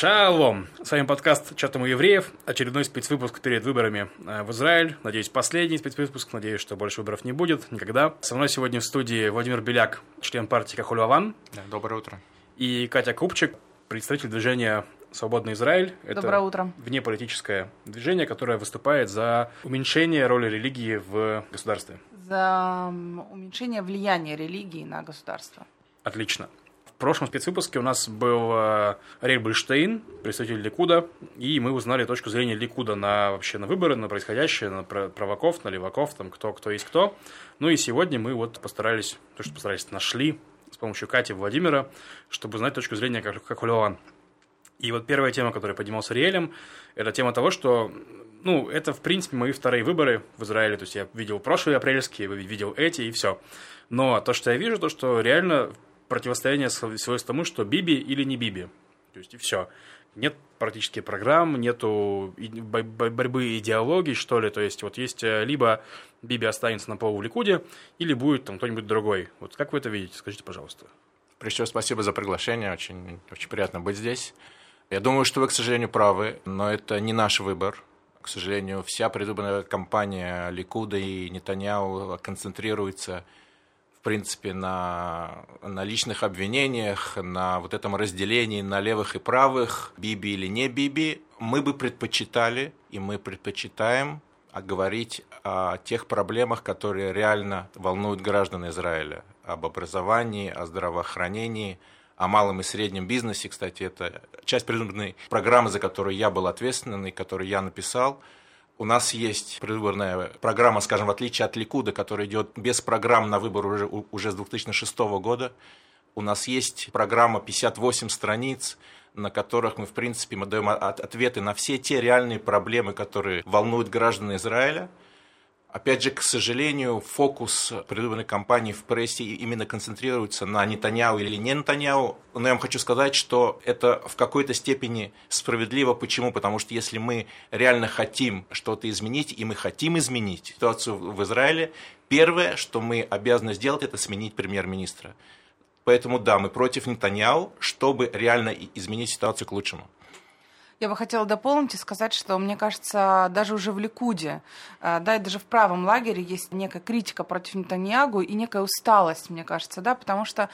Шалом! С вами подкаст «Чатом у евреев», очередной спецвыпуск перед выборами э, в Израиль. Надеюсь, последний спецвыпуск, надеюсь, что больше выборов не будет никогда. Со мной сегодня в студии Владимир Беляк, член партии Кахулюаван. Да, доброе утро. И Катя Купчик, представитель движения «Свободный Израиль». Это Доброе утро. внеполитическое движение, которое выступает за уменьшение роли религии в государстве. За уменьшение влияния религии на государство. Отлично. Прошлом спецвыпуске у нас был э, Ариэль Бульштейн, представитель Ликуда, и мы узнали точку зрения Ликуда на вообще на выборы, на происходящее, на праваков, на леваков, там кто, кто есть кто. Ну и сегодня мы вот постарались, то, что постарались, нашли с помощью Кати Владимира, чтобы узнать точку зрения как, как Леван. И вот первая тема, которая поднимался Ариэлем, это тема того, что ну, это, в принципе, мои вторые выборы в Израиле. То есть я видел прошлые апрельские, видел эти, и все. Но то, что я вижу, то, что реально противостояние сводится тому, что Биби или не Биби. То есть и все. Нет практически программ, нету борьбы идеологий, что ли. То есть вот есть э, либо Биби останется на полу в Ликуде, или будет там кто-нибудь другой. Вот как вы это видите? Скажите, пожалуйста. Прежде всего, спасибо за приглашение. Очень, очень приятно быть здесь. Я думаю, что вы, к сожалению, правы, но это не наш выбор. К сожалению, вся предвыборная кампания Ликуда и Нетаньяу концентрируется принципе, на, на личных обвинениях, на вот этом разделении на левых и правых, Биби или не Биби, мы бы предпочитали, и мы предпочитаем говорить о тех проблемах, которые реально волнуют граждан Израиля, об образовании, о здравоохранении, о малом и среднем бизнесе. Кстати, это часть предвыборной программы, за которую я был ответственен и которую я написал – у нас есть предвыборная программа, скажем, в отличие от Ликуда, которая идет без программ на выбор уже, уже с 2006 года. У нас есть программа 58 страниц, на которых мы, в принципе, мы даем ответы на все те реальные проблемы, которые волнуют граждан Израиля – Опять же, к сожалению, фокус предвыборной кампании в прессе именно концентрируется на Нетаньяу или не Нетаньяу. Но я вам хочу сказать, что это в какой-то степени справедливо. Почему? Потому что если мы реально хотим что-то изменить, и мы хотим изменить ситуацию в Израиле, первое, что мы обязаны сделать, это сменить премьер-министра. Поэтому да, мы против Нетаньяу, чтобы реально изменить ситуацию к лучшему. Я бы хотела дополнить и сказать, что, мне кажется, даже уже в Ликуде, э, да, и даже в правом лагере есть некая критика против Нетаньягу и некая усталость, мне кажется, да, потому что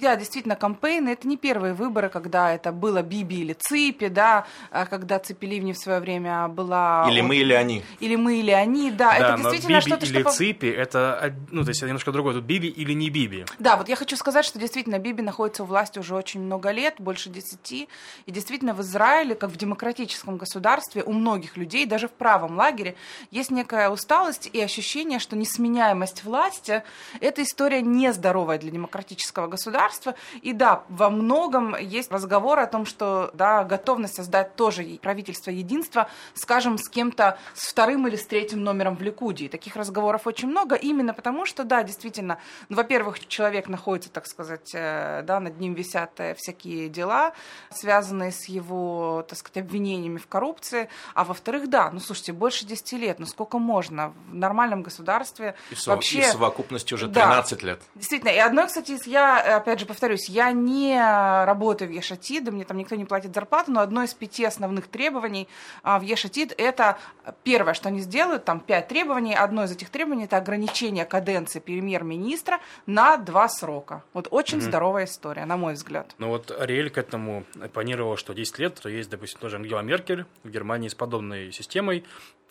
да, действительно, кампейны — это не первые выборы, когда это было Биби или Ципи, да, а когда Ципи Ливни в свое время была... Или мы, или они. Или мы, или они, да. да это действительно что-то, или что... Ципи — это, ну, то есть это немножко другое. Тут Биби или не Биби. Да, вот я хочу сказать, что действительно Биби находится у власти уже очень много лет, больше десяти, и действительно в Израиле, как в демократическом государстве, у многих людей, даже в правом лагере, есть некая усталость и ощущение, что несменяемость власти — это история нездоровая для демократического государства, государства. И да, во многом есть разговор о том, что да, готовность создать тоже правительство единства, скажем, с кем-то с вторым или с третьим номером в Ликуде. И таких разговоров очень много, именно потому что, да, действительно, ну, во-первых, человек находится, так сказать, э, да, над ним висят э, всякие дела, связанные с его, так сказать, обвинениями в коррупции, а во-вторых, да, ну, слушайте, больше 10 лет, ну, сколько можно в нормальном государстве и вообще... И в совокупности уже 13 да, лет. Действительно, и одно, кстати, я, опять опять же, повторюсь, я не работаю в Ешатид, мне там никто не платит зарплату, но одно из пяти основных требований а, в Ешатид это первое, что они сделают, там пять требований, одно из этих требований это ограничение каденции премьер-министра на два срока. Вот очень угу. здоровая история, на мой взгляд. Ну вот Ариэль к этому оппонировал, что 10 лет, то есть, допустим, тоже Ангела Меркель в Германии с подобной системой,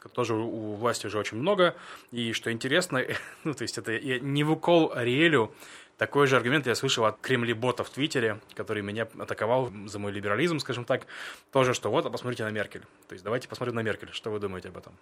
тоже у власти уже очень много. И что интересно, ну, то есть это не в укол Ариэлю, такой же аргумент я слышал от Кремли-бота в Твиттере, который меня атаковал за мой либерализм, скажем так. Тоже, что вот, а посмотрите на Меркель. То есть давайте посмотрим на Меркель. Что вы думаете об этом?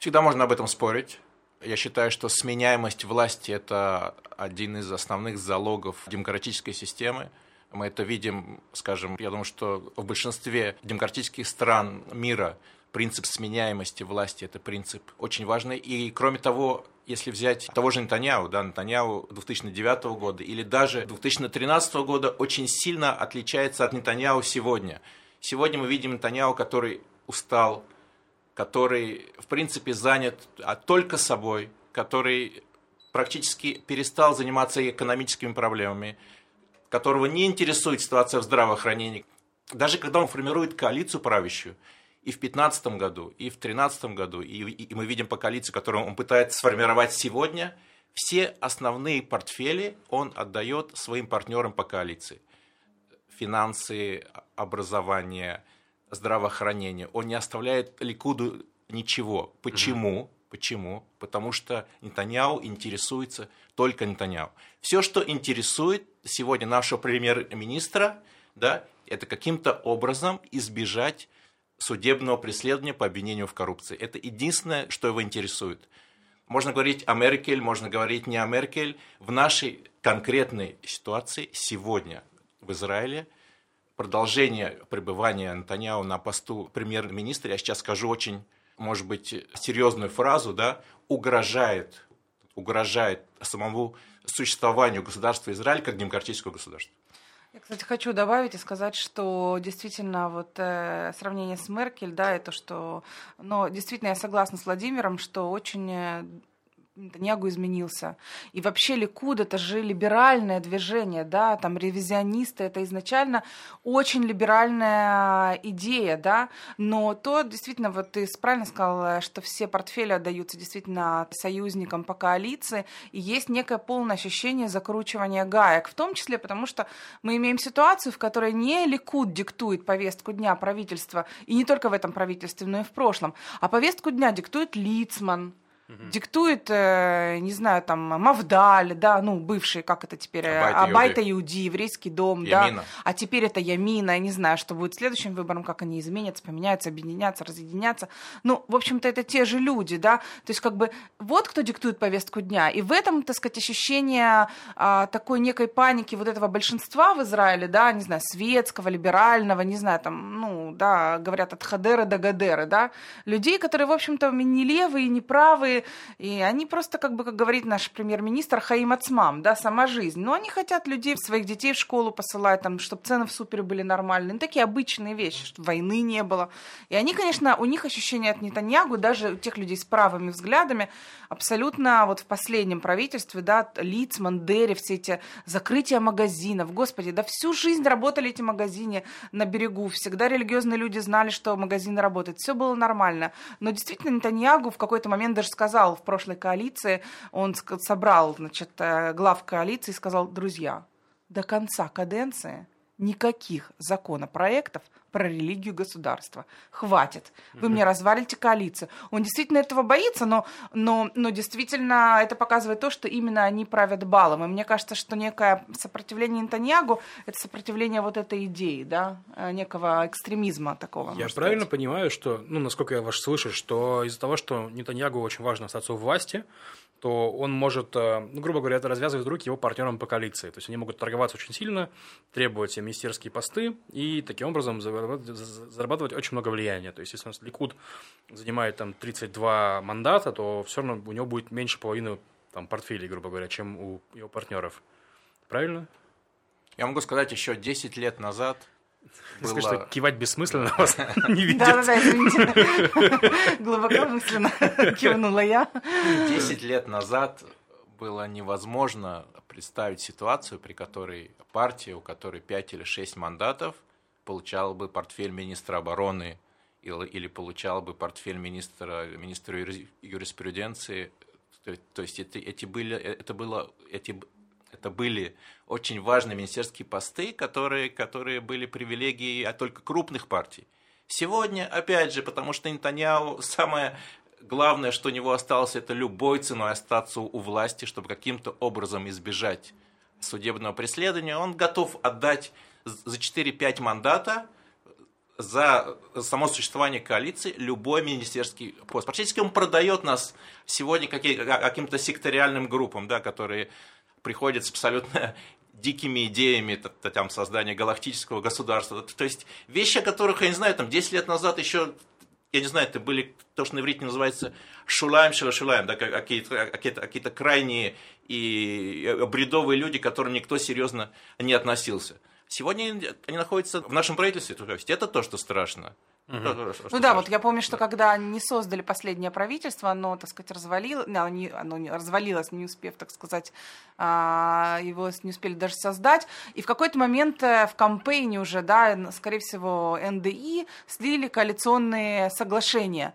Всегда можно об этом спорить. Я считаю, что сменяемость власти – это один из основных залогов демократической системы. Мы это видим, скажем, я думаю, что в большинстве демократических стран мира принцип сменяемости власти – это принцип очень важный. И, кроме того, если взять того же Нетаньяу, да, Нетаньяу 2009 года или даже 2013 года очень сильно отличается от Нетаньяу сегодня. Сегодня мы видим Нетаньяу, который устал, который, в принципе, занят а, только собой, который практически перестал заниматься экономическими проблемами, которого не интересует ситуация в здравоохранении. даже когда он формирует коалицию правящую, и в 2015 году, и в 2013 году, и, и мы видим по коалиции, которую он пытается сформировать сегодня, все основные портфели он отдает своим партнерам по коалиции. Финансы, образование, здравоохранение. Он не оставляет Ликуду ничего. Почему? Угу. Почему? Потому что Нетаньяу интересуется только Нетаньяу. Все, что интересует сегодня нашего премьер-министра, да, это каким-то образом избежать судебного преследования по обвинению в коррупции. Это единственное, что его интересует. Можно говорить о Меркель, можно говорить не о Меркель. В нашей конкретной ситуации сегодня в Израиле продолжение пребывания Натаньяу на посту премьер-министра, я сейчас скажу очень, может быть, серьезную фразу, да, угрожает, угрожает самому существованию государства Израиль как демократического государства. Я, кстати, хочу добавить и сказать, что действительно вот э, сравнение с Меркель, да, это что, но действительно я согласна с Владимиром, что очень э, Нетаньягу изменился. И вообще Ликуд это же либеральное движение, да, там ревизионисты, это изначально очень либеральная идея, да, но то действительно, вот ты правильно сказал, что все портфели отдаются действительно союзникам по коалиции, и есть некое полное ощущение закручивания гаек, в том числе потому, что мы имеем ситуацию, в которой не Ликуд диктует повестку дня правительства, и не только в этом правительстве, но и в прошлом, а повестку дня диктует Лицман, угу. диктует, э, не знаю, там, Мавдаль, да, ну, бывший, как это теперь, Абайта Иуди, еврейский дом, Ямина. да, а теперь это Ямина, я не знаю, что будет следующим выбором, как они изменятся, поменяются, объединятся, разъединятся. Ну, в общем-то, это те же люди, да, то есть как бы вот кто диктует повестку дня, и в этом, так сказать, ощущение а, такой некой паники вот этого большинства в Израиле, да, не знаю, светского, либерального, не знаю, там, ну, да, говорят от Хадера до Гадера, да, людей, которые, в общем-то, не левые, не правые, и они просто, как бы, как говорит наш премьер-министр, хаим ацмам, да, сама жизнь. Но они хотят людей, своих детей в школу посылать, там, чтобы цены в супере были нормальные. Ну, такие обычные вещи, чтобы войны не было. И они, конечно, у них ощущение от Нетаньягу, даже у тех людей с правыми взглядами, абсолютно вот в последнем правительстве, да, Лицман, Дерри, все эти закрытия магазинов, господи, да всю жизнь работали эти магазины на берегу, всегда религиозные люди знали, что магазины работают, все было нормально. Но действительно Нетаньягу в какой-то момент даже сказал, сказал в прошлой коалиции, он собрал, значит, э, глав коалиции и сказал, друзья, до конца каденции никаких законопроектов про религию государства. Хватит. Вы мне развалите коалицию. Он действительно этого боится, но, но, но действительно это показывает то, что именно они правят балом. И мне кажется, что некое сопротивление Нетаньягу – это сопротивление вот этой идеи, да, э, некого экстремизма такого. Я правильно сказать. понимаю, что, ну, насколько я вас слышу, что из-за того, что Нетаньягу очень важно остаться у власти, то он может, э, ну, грубо говоря, это развязывает руки его партнерам по коалиции. То есть они могут торговаться очень сильно, требовать министерские посты и таким образом зарабатывать очень много влияния. То есть если у нас Ликуд занимает там 32 мандата, то все равно у него будет меньше половины там, портфелей, грубо говоря, чем у его партнеров. Правильно? Я могу сказать, еще 10 лет назад было... Скажи, что кивать бессмысленно вас не видит. Да-да-да, извините. Глубоко мысленно кивнула я. Десять лет назад было невозможно представить ситуацию, при которой партия, у которой пять или шесть мандатов, получала бы портфель министра обороны или, или получала бы портфель министра, министра юриспруденции. То, то есть это, эти были, это было, эти это были очень важные министерские посты, которые, которые были привилегией от только крупных партий. Сегодня, опять же, потому что Нетаньяу самое главное, что у него осталось, это любой ценой остаться у власти, чтобы каким-то образом избежать судебного преследования. Он готов отдать за 4-5 мандата за само существование коалиции любой министерский пост. Практически он продает нас сегодня каким-то секториальным группам, да, которые приходит с абсолютно дикими идеями там, создания галактического государства. То есть вещи, о которых, я не знаю, там 10 лет назад еще, я не знаю, это были то, что на иврите называется шулаем, шулаем, да, какие-то, какие-то, какие-то крайние и бредовые люди, к которым никто серьезно не относился. Сегодня они находятся в нашем правительстве, то есть это то, что страшно. Угу. ну да, вот я помню, что да. когда они создали последнее правительство, оно, так сказать, развалилось, оно, не, оно не, развалилось, не успев, так сказать, а, его не успели даже создать. И в какой-то момент э, в кампейне уже, да, скорее всего, НДИ слили коалиционные соглашения.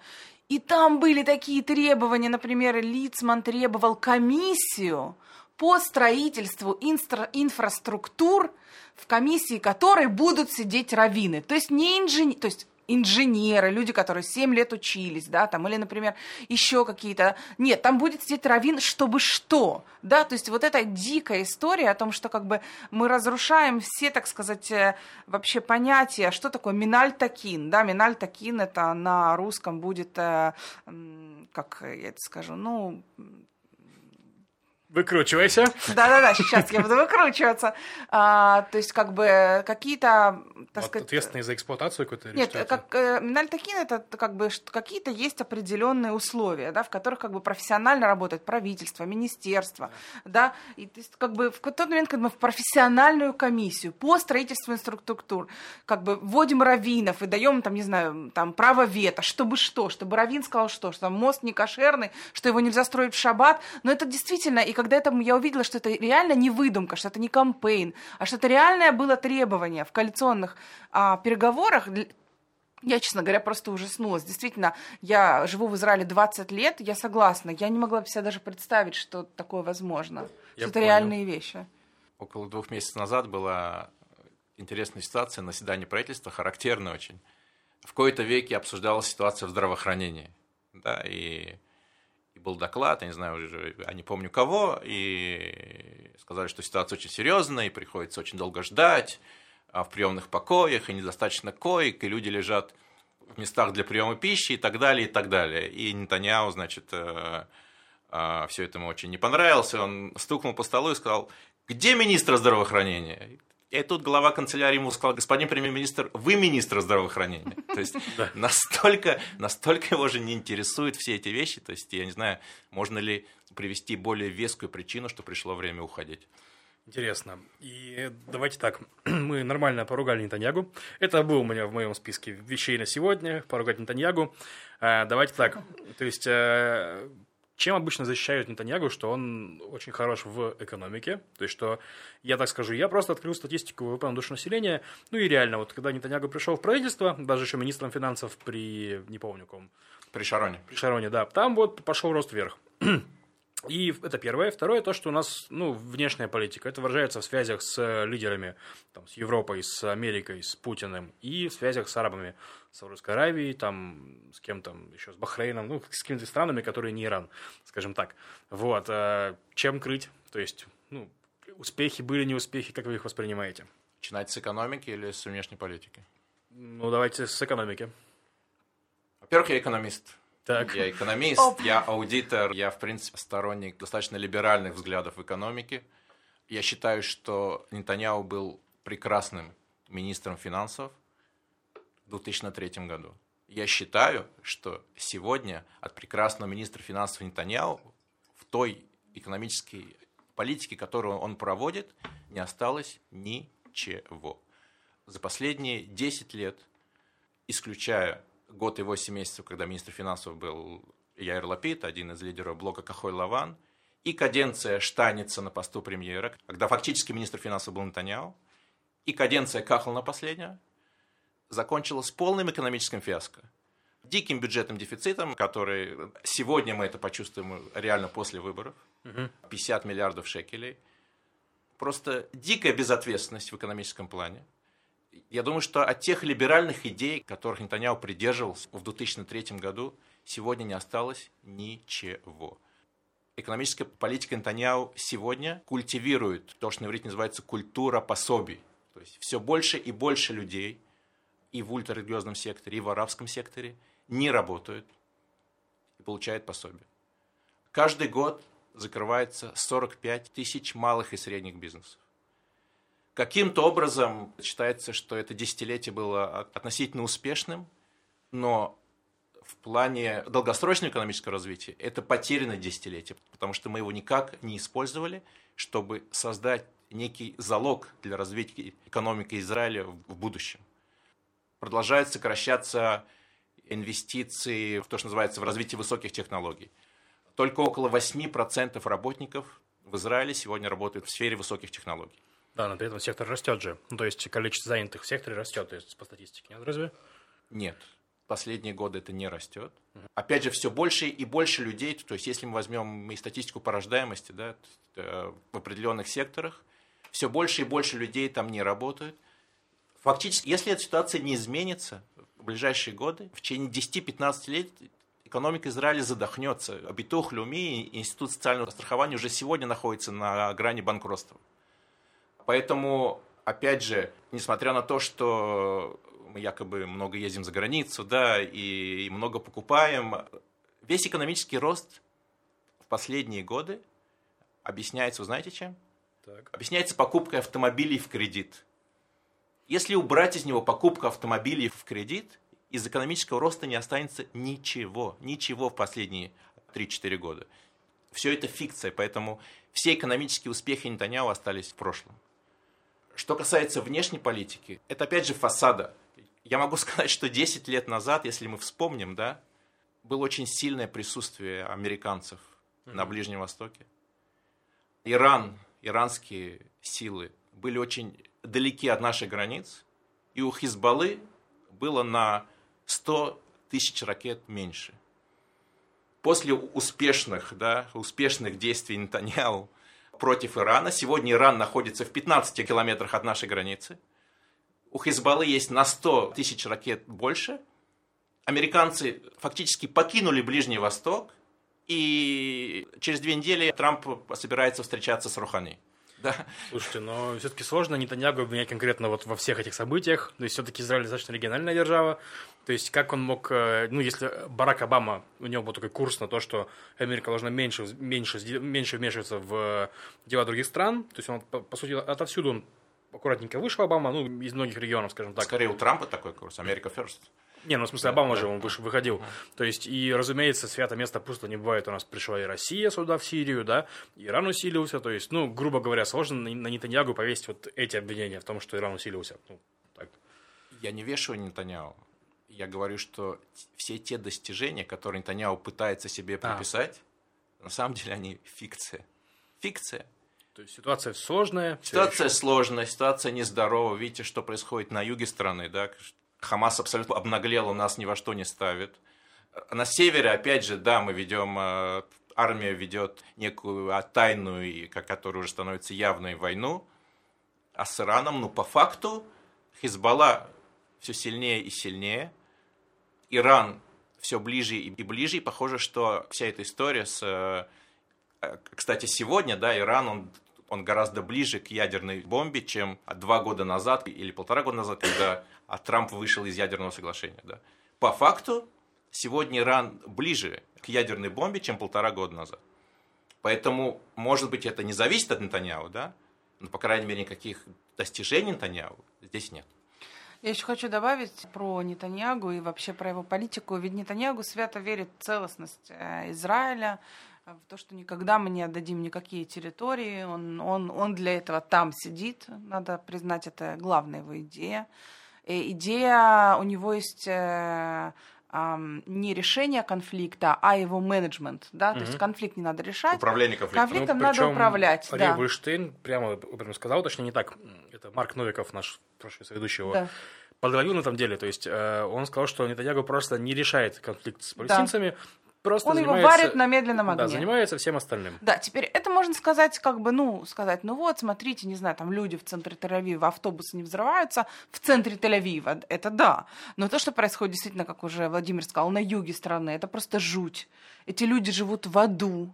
И там были такие требования, например, Лицман требовал комиссию по строительству инстра- инфраструктур, в комиссии которой будут сидеть раввины. То есть не инженеры, то есть инженеры, люди, которые 7 лет учились, да, там, или, например, еще какие-то... Нет, там будет сидеть раввин, чтобы что, да, то есть вот эта дикая история о том, что как бы мы разрушаем все, так сказать, э, вообще понятия, что такое миналь такин, да, миналь такин это на русском будет, э, как я это скажу, ну, Выкручивайся. Да-да-да, сейчас я буду выкручиваться. А, то есть, как бы, какие-то, так вот сказать... Ответственные за эксплуатацию какой-то? Нет, как э, Минальтакин, это как бы какие-то есть определенные условия, да, в которых как бы профессионально работает правительство, министерство, да, и то есть, как бы в тот момент, когда мы в профессиональную комиссию по строительству инфраструктур, как бы вводим раввинов и даем, там, не знаю, там, право вето, чтобы что, чтобы раввин сказал что, что там мост не кошерный, что его нельзя строить в шаббат, но это действительно, и когда это я увидела, что это реально не выдумка, что это не кампейн, а что это реальное было требование в коалиционных а, переговорах, я, честно говоря, просто ужаснулась. Действительно, я живу в Израиле 20 лет, я согласна. Я не могла себе даже представить, что такое возможно. Я что это реальные вещи. Около двух месяцев назад была интересная ситуация на заседании правительства, характерная очень. В кои-то веке обсуждалась ситуация в здравоохранении. Да, и был доклад, я не знаю уже, я не помню кого, и сказали, что ситуация очень серьезная, и приходится очень долго ждать а в приемных покоях, и недостаточно коек, и люди лежат в местах для приема пищи и так далее, и так далее. И Нетаньяу, значит, э, э, все это ему очень не понравилось, он стукнул по столу и сказал, где министр здравоохранения? И тут глава канцелярии ему сказал, господин премьер-министр, вы министр здравоохранения. То есть настолько, настолько его же не интересуют все эти вещи. То есть я не знаю, можно ли привести более вескую причину, что пришло время уходить. Интересно. И давайте так, мы нормально поругали Нетаньягу. Это был у меня в моем списке вещей на сегодня, поругать Нетаньягу. Э, давайте так, то есть э, чем обычно защищают Нетаньягу, что он очень хорош в экономике. То есть, что, я так скажу, я просто открыл статистику ВВП на душу населения. Ну и реально, вот когда Нетаньягу пришел в правительство, даже еще министром финансов при, не помню ком. При Шароне. При Шароне, да. Там вот пошел рост вверх. И это первое. Второе, то, что у нас ну, внешняя политика. Это выражается в связях с лидерами, там, с Европой, с Америкой, с Путиным. И в связях с арабами. С Саудовской Аравией, там, с кем там, еще с Бахрейном, ну, с какими-то странами, которые не Иран, скажем так. Вот. А чем крыть? То есть, ну, успехи были, не успехи, как вы их воспринимаете? Начинать с экономики или с внешней политики? Ну, давайте с экономики. Во-первых, я экономист. Так. Я экономист, Оп. я аудитор, я, в принципе, сторонник достаточно либеральных взглядов в экономике. Я считаю, что Нетаньяу был прекрасным министром финансов в 2003 году. Я считаю, что сегодня от прекрасного министра финансов Нетаньяу в той экономической политике, которую он проводит, не осталось ничего. За последние 10 лет, исключая год и 8 месяцев, когда министр финансов был Яир Лапид, один из лидеров блока Кахой Лаван, и каденция Штаница на посту премьера, когда фактически министр финансов был Нетаньяу, и каденция Кахлана последняя, закончилась полным экономическим фиаско. Диким бюджетным дефицитом, который сегодня мы это почувствуем реально после выборов, 50 миллиардов шекелей. Просто дикая безответственность в экономическом плане – я думаю, что от тех либеральных идей, которых Нетаньяу придерживался в 2003 году, сегодня не осталось ничего. Экономическая политика Нетаньяу сегодня культивирует то, что на иврите называется культура пособий. То есть все больше и больше людей и в ультрарелигиозном секторе, и в арабском секторе не работают и получают пособие. Каждый год закрывается 45 тысяч малых и средних бизнесов. Каким-то образом считается, что это десятилетие было относительно успешным, но в плане долгосрочного экономического развития это потерянное десятилетие, потому что мы его никак не использовали, чтобы создать некий залог для развития экономики Израиля в будущем. Продолжают сокращаться инвестиции в то, что называется в развитие высоких технологий. Только около 8% работников в Израиле сегодня работают в сфере высоких технологий. Да, но при этом сектор растет же. Ну, то есть количество занятых в секторе растет, то есть по статистике, нет разве? Нет. Последние годы это не растет. Опять же, все больше и больше людей, то есть если мы возьмем и статистику по рождаемости да, э, в определенных секторах, все больше и больше людей там не работают. Фактически, если эта ситуация не изменится в ближайшие годы, в течение 10-15 лет экономика Израиля задохнется. Абитух, Люми Институт социального страхования уже сегодня находятся на грани банкротства. Поэтому, опять же, несмотря на то, что мы якобы много ездим за границу, да, и, много покупаем, весь экономический рост в последние годы объясняется, знаете чем? Так. Объясняется покупкой автомобилей в кредит. Если убрать из него покупку автомобилей в кредит, из экономического роста не останется ничего, ничего в последние 3-4 года. Все это фикция, поэтому все экономические успехи Нетаньяу остались в прошлом. Что касается внешней политики, это опять же фасада. Я могу сказать, что 10 лет назад, если мы вспомним, да, было очень сильное присутствие американцев mm-hmm. на Ближнем Востоке. Иран, иранские силы были очень далеки от наших границ, и у Хизбаллы было на 100 тысяч ракет меньше. После успешных, да, успешных действий Нетаньяу против Ирана. Сегодня Иран находится в 15 километрах от нашей границы. У Хизбаллы есть на 100 тысяч ракет больше. Американцы фактически покинули Ближний Восток, и через две недели Трамп собирается встречаться с Рухани. Да. Слушайте, но все-таки сложно Нетаньягу обвинять конкретно вот во всех этих событиях. То есть все-таки Израиль достаточно региональная держава. То есть как он мог, э, ну если Барак Обама, у него был такой курс на то, что Америка должна меньше, меньше, меньше вмешиваться в дела других стран. То есть он, по, по сути, отовсюду он аккуратненько вышел Обама, ну, из многих регионов, скажем так. Скорее у Трампа такой курс, Америка first. Не, ну в смысле, Обама да, же он выше выходил. То есть, и, разумеется, свято место пусто не бывает. У нас пришла и Россия сюда, в Сирию, да, Иран усилился. То есть, ну, грубо говоря, сложно на, на Нетаньягу повесить вот эти обвинения в том, что Иран усилился. Ну, так. Я не вешаю Нетаньягу. Я говорю, что все те достижения, которые Нетаньяу пытается себе а. приписать, а. на самом деле они фикция. Фикция. То есть ситуация сложная. Ситуация сложная, ситуация нездоровая. Видите, что происходит на юге страны, да, Хамас абсолютно обнаглел, у нас ни во что не ставит. На севере, опять же, да, мы ведем, э, армия ведет некую а, тайную, которая уже становится явной войну, а с Ираном, ну, по факту, Хизбалла все сильнее и сильнее, Иран все ближе и ближе, и похоже, что вся эта история с... Э, э, кстати, сегодня, да, Иран, он он гораздо ближе к ядерной бомбе, чем два года назад или полтора года назад, когда Трамп вышел из ядерного соглашения. Да. По факту, сегодня Иран ближе к ядерной бомбе, чем полтора года назад. Поэтому, может быть, это не зависит от Нетаньяу, да? но, по крайней мере, никаких достижений Нетаньяу здесь нет. Я еще хочу добавить про Нетаньягу и вообще про его политику. Ведь Нетаньягу свято верит в целостность э, Израиля, в то, что никогда мы не отдадим никакие территории. Он, он, он для этого там сидит, надо признать, это главная его идея. И идея, у него есть э, э, не решение конфликта, а его менеджмент. Да? Угу. То есть конфликт не надо решать. Управление конфликтом. Конфликтом ну, надо управлять. Владимир да. Бульштейн прямо, прямо сказал, точнее не так, это Марк Новиков, наш прошлый соведущий его, да подловил на этом деле. То есть э, он сказал, что Нетаньягу просто не решает конфликт с палестинцами, да просто Он его варит на медленном огне. Да, занимается всем остальным. Да, теперь это можно сказать, как бы, ну, сказать, ну вот, смотрите, не знаю, там люди в центре Тель-Авива, автобусы не взрываются в центре Тель-Авива, это да. Но то, что происходит действительно, как уже Владимир сказал, на юге страны, это просто жуть. Эти люди живут в аду,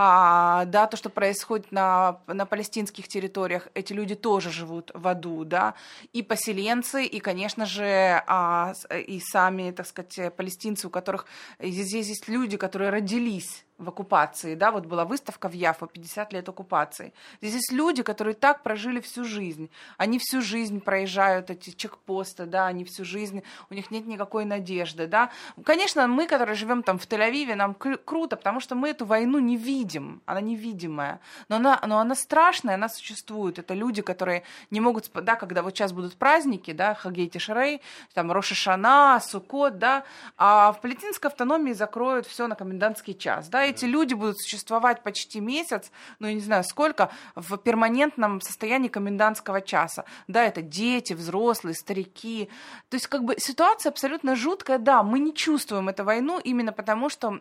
а, да, то, что происходит на, на палестинских территориях, эти люди тоже живут в аду, да, и поселенцы, и, конечно же, а, и сами, так сказать, палестинцы, у которых здесь есть люди, которые родились в оккупации, да, вот была выставка в Яфо, 50 лет оккупации. Здесь есть люди, которые так прожили всю жизнь. Они всю жизнь проезжают эти чекпосты, да, они всю жизнь, у них нет никакой надежды, да. Конечно, мы, которые живем там в Тель-Авиве, нам круто, потому что мы эту войну не видим, она невидимая, но она, но она страшная, она существует. Это люди, которые не могут, да, когда вот сейчас будут праздники, да, Хагей Тишрей, там Рошашана, Сукот, да, а в палестинской автономии закроют все на комендантский час, да, эти люди будут существовать почти месяц, ну, я не знаю сколько, в перманентном состоянии комендантского часа. Да, это дети, взрослые, старики. То есть, как бы, ситуация абсолютно жуткая. Да, мы не чувствуем эту войну именно потому, что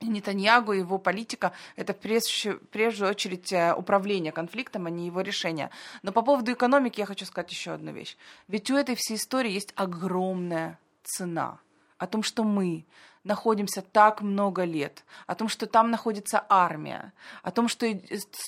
Нетаньягу и его политика – это прежде, прежде очередь э, управление конфликтом, а не его решение. Но по поводу экономики я хочу сказать еще одну вещь. Ведь у этой всей истории есть огромная цена о том, что мы находимся так много лет, о том, что там находится армия, о том, что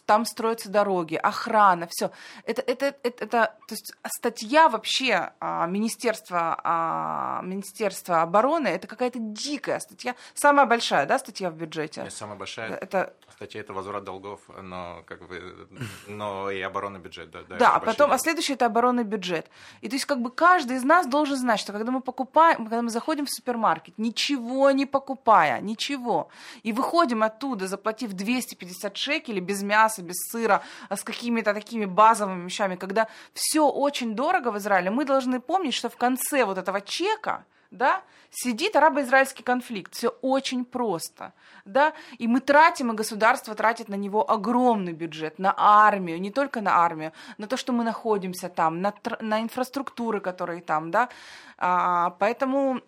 там строятся дороги, охрана, все. Это, это, это, это то есть статья вообще а, Министерства, а, Министерства обороны, это какая-то дикая статья, самая большая, да, статья в бюджете? Нет, самая большая это... статья это возврат долгов, но как бы, но и оборонный бюджет, да. Да, да а потом, а следующий это оборонный бюджет. И то есть как бы каждый из нас должен знать, что когда мы покупаем, когда мы заходим в супермаркет, ничего не покупая, ничего. И выходим оттуда, заплатив 250 шекелей без мяса, без сыра, а с какими-то такими базовыми вещами, когда все очень дорого в Израиле, мы должны помнить, что в конце вот этого чека, да, сидит арабо-израильский конфликт. Все очень просто, да, и мы тратим, и государство тратит на него огромный бюджет, на армию, не только на армию, на то, что мы находимся там, на, на инфраструктуры, которые там, да, а, поэтому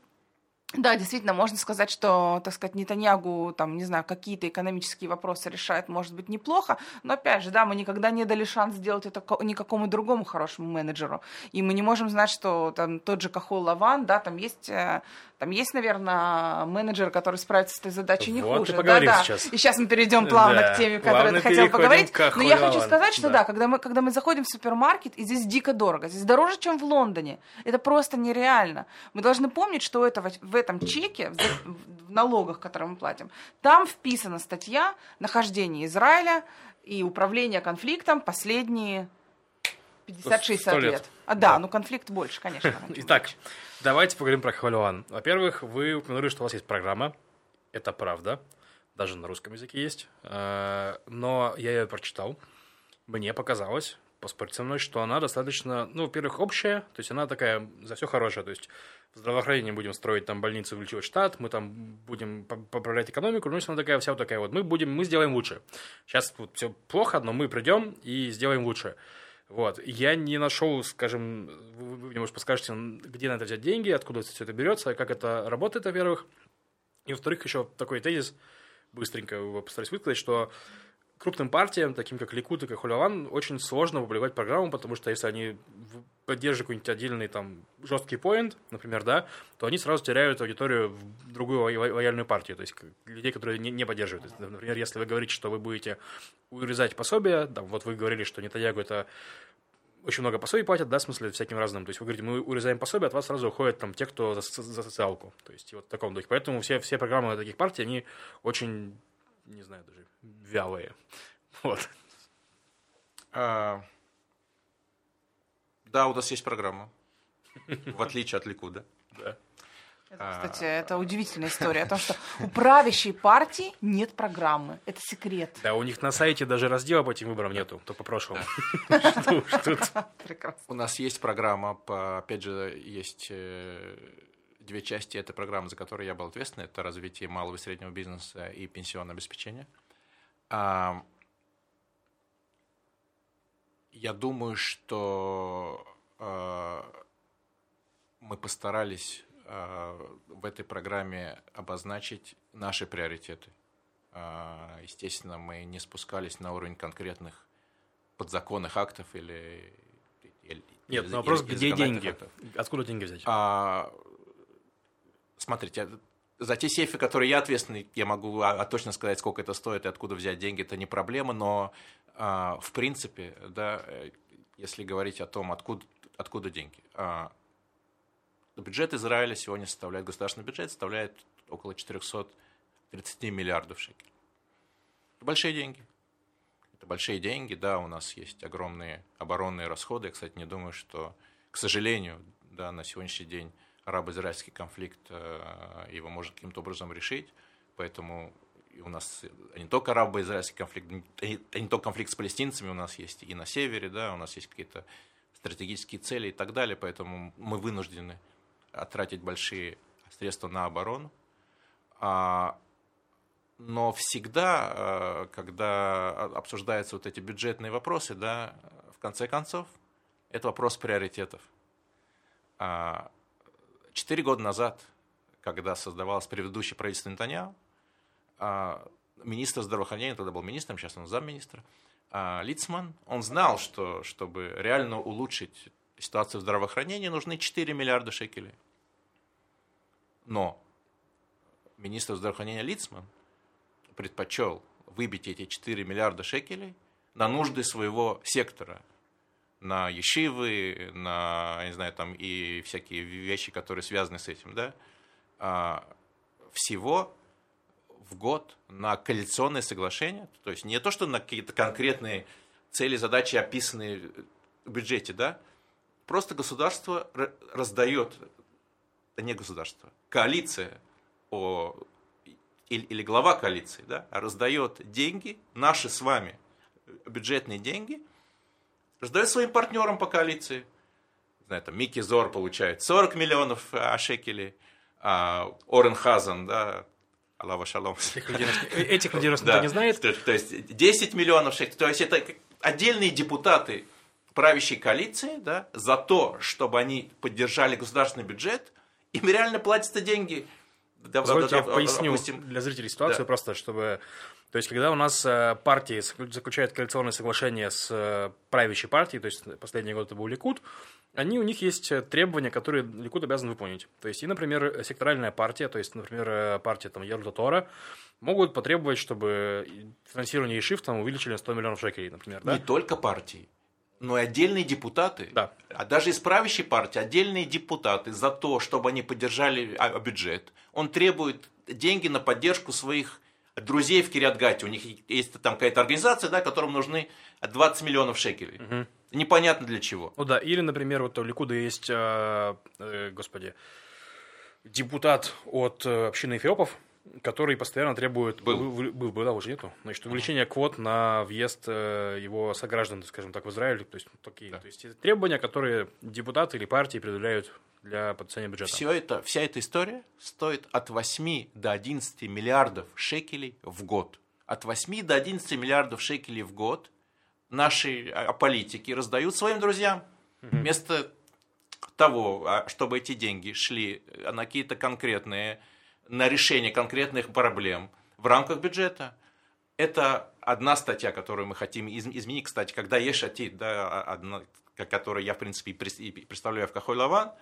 да, действительно, можно сказать, что, так сказать, Нетаньягу, там, не знаю, какие-то экономические вопросы решает, может быть, неплохо, но, опять же, да, мы никогда не дали шанс сделать это никакому другому хорошему менеджеру, и мы не можем знать, что там тот же Кахол Лаван, да, там есть э, там есть, наверное, менеджер, который справится с этой задачей не вот хуже. Да, да. Сейчас. И сейчас мы перейдем плавно да. к теме, которую ты хотел поговорить. Но я хочу сказать, что да. да, когда мы, когда мы заходим в супермаркет, и здесь дико дорого, здесь дороже, чем в Лондоне. Это просто нереально. Мы должны помнить, что этого, в этом чеке, в, налогах, которые мы платим, там вписана статья нахождения Израиля и управления конфликтом последние 50-60 лет. лет. А, да, да, ну конфликт больше, конечно. Итак, давайте поговорим про Хвалюан. Во-первых, вы упомянули, что у вас есть программа. Это правда. Даже на русском языке есть. Э, но я ее прочитал. Мне показалось, поспорьте со мной, что она достаточно, ну, во-первых, общая, то есть она такая за все хорошее, то есть в здравоохранении будем строить там больницы, увеличивать штат, мы там будем поправлять экономику, ну, она такая вся вот такая вот, мы будем, мы сделаем лучше. Сейчас вот все плохо, но мы придем и сделаем лучше. Вот. Я не нашел, скажем, вы мне, может, подскажете, где надо взять деньги, откуда все это берется, как это работает, во-первых. И, во-вторых, еще такой тезис, быстренько его постараюсь высказать, что крупным партиям, таким как Ликут и как Хуляван, очень сложно публиковать программу, потому что если они поддерживают какой-нибудь отдельный там жесткий поинт, например, да, то они сразу теряют аудиторию в другую лояльную партию, то есть людей, которые не, не поддерживают. Есть, например, если вы говорите, что вы будете урезать пособия, там, вот вы говорили, что Нетаньягу это очень много пособий платят, да, в смысле всяким разным. То есть вы говорите, мы урезаем пособие, от вас сразу уходят там те, кто за, за социалку. То есть вот в таком духе. Поэтому все, все программы таких партий, они очень, не знаю, даже вялые. Вот. А, да, у нас есть программа. В отличие от Ликуда. Да. Это, кстати, это удивительная история о том, что у правящей партии нет программы. Это секрет. Да, у них на сайте даже раздела по этим выборам нету, то по прошлому. У нас есть программа, опять же, есть э, две части этой программы, за которые я был ответственен. Это развитие малого и среднего бизнеса и пенсионное обеспечение. Я думаю, что а, мы постарались а, в этой программе обозначить наши приоритеты. Естественно, мы не спускались на уровень конкретных подзаконных актов или... или Нет, или, вопрос, или, где деньги? Актов. Откуда деньги взять? А, смотрите, за те сейфы, которые я ответственный, я могу а, а, точно сказать, сколько это стоит и откуда взять деньги, это не проблема, но а, в принципе, да, э, если говорить о том, откуда, откуда деньги. А, бюджет Израиля сегодня составляет, государственный бюджет составляет около 400 30 миллиардов шекелей. Это большие деньги. Это большие деньги, да, у нас есть огромные оборонные расходы. Я, кстати, не думаю, что, к сожалению, да, на сегодняшний день арабо-израильский конфликт, э, его можно каким-то образом решить. Поэтому у нас не только арабо-израильский конфликт, не только конфликт с палестинцами у нас есть и на севере, да, у нас есть какие-то стратегические цели и так далее, поэтому мы вынуждены тратить большие средства на оборону. А, но всегда, э, когда обсуждаются вот эти бюджетные вопросы, да, в конце концов, это вопрос приоритетов. А, четыре года назад, когда создавалось предыдущее правительство Нетаньяу, а, министр здравоохранения, тогда был министром, сейчас он замминистра, Лицман, он знал, что чтобы реально улучшить ситуацию в здравоохранении, нужны 4 миллиарда шекелей. Но министр здравоохранения Лицман предпочел выбить эти 4 миллиарда шекелей на нужды своего сектора, на ешивы, на, не знаю, там и всякие вещи, которые связаны с этим, да, а, всего в год на коалиционное соглашение, то есть не то, что на какие-то конкретные цели, задачи, описанные в бюджете, да, просто государство раздает, не государство, коалиция о или, или глава коалиции, да, раздает деньги, наши с вами бюджетные деньги, раздает своим партнерам по коалиции. Знаю, там Микки Зор получает 40 миллионов а, шекелей, а Орен Хазан, да, Аллаха шалом. Этих людей никто не знает. То, то есть 10 миллионов шекелей. То есть это отдельные депутаты правящей коалиции, да, за то, чтобы они поддержали государственный бюджет, им реально платятся деньги Позвольте, я поясню для зрителей ситуацию да. просто, чтобы... То есть, когда у нас э, партии заключают коалиционное соглашение с э, правящей партией, то есть последний год это был Ликуд, они, у них есть э, требования, которые Ликуд обязан выполнить. То есть, и, например, секторальная партия, то есть, например, партия там, Ерда Тора, могут потребовать, чтобы финансирование Ешиф там увеличили на 100 миллионов шекелей, например. Да? Не только партии но и отдельные депутаты, да. а даже из правящей партии, отдельные депутаты за то, чтобы они поддержали а, бюджет. Он требует деньги на поддержку своих друзей в Кириатгате. У них есть там какая-то организация, да, которым нужны 20 миллионов шекелей. Угу. Непонятно для чего. Ну да, или, например, вот у Ликуда есть, э, э, господи, депутат от э, общины эфиопов, который постоянно требует... Был. Был, был, да, уже нету. Значит, увеличение квот на въезд э, его сограждан, скажем так, в Израиль. То есть, такие, да. то есть требования, которые депутаты или партии предъявляют для подписания бюджета. Все это, вся эта история стоит от 8 до 11 миллиардов шекелей в год. От 8 до 11 миллиардов шекелей в год наши а, политики раздают своим друзьям. Угу. Вместо того, а, чтобы эти деньги шли на какие-то конкретные на решение конкретных проблем в рамках бюджета. Это одна статья, которую мы хотим изменить. Кстати, когда Ешатит, да, одна, которую я, в принципе, представляю в Кахой Лаван,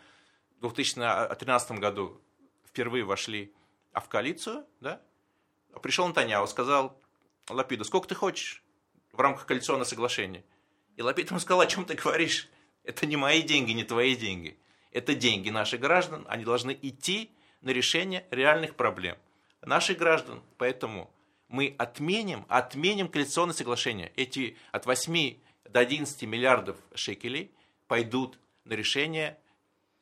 в 2013 году впервые вошли в коалицию, да, пришел Натаньяу, сказал Лапиду, сколько ты хочешь в рамках коалиционного соглашения? И Лапид ему сказал, о чем ты говоришь? Это не мои деньги, не твои деньги. Это деньги наших граждан, они должны идти на решение реальных проблем наших граждан. Поэтому мы отменим, отменим коалиционное соглашение. Эти от 8 до 11 миллиардов шекелей пойдут на решение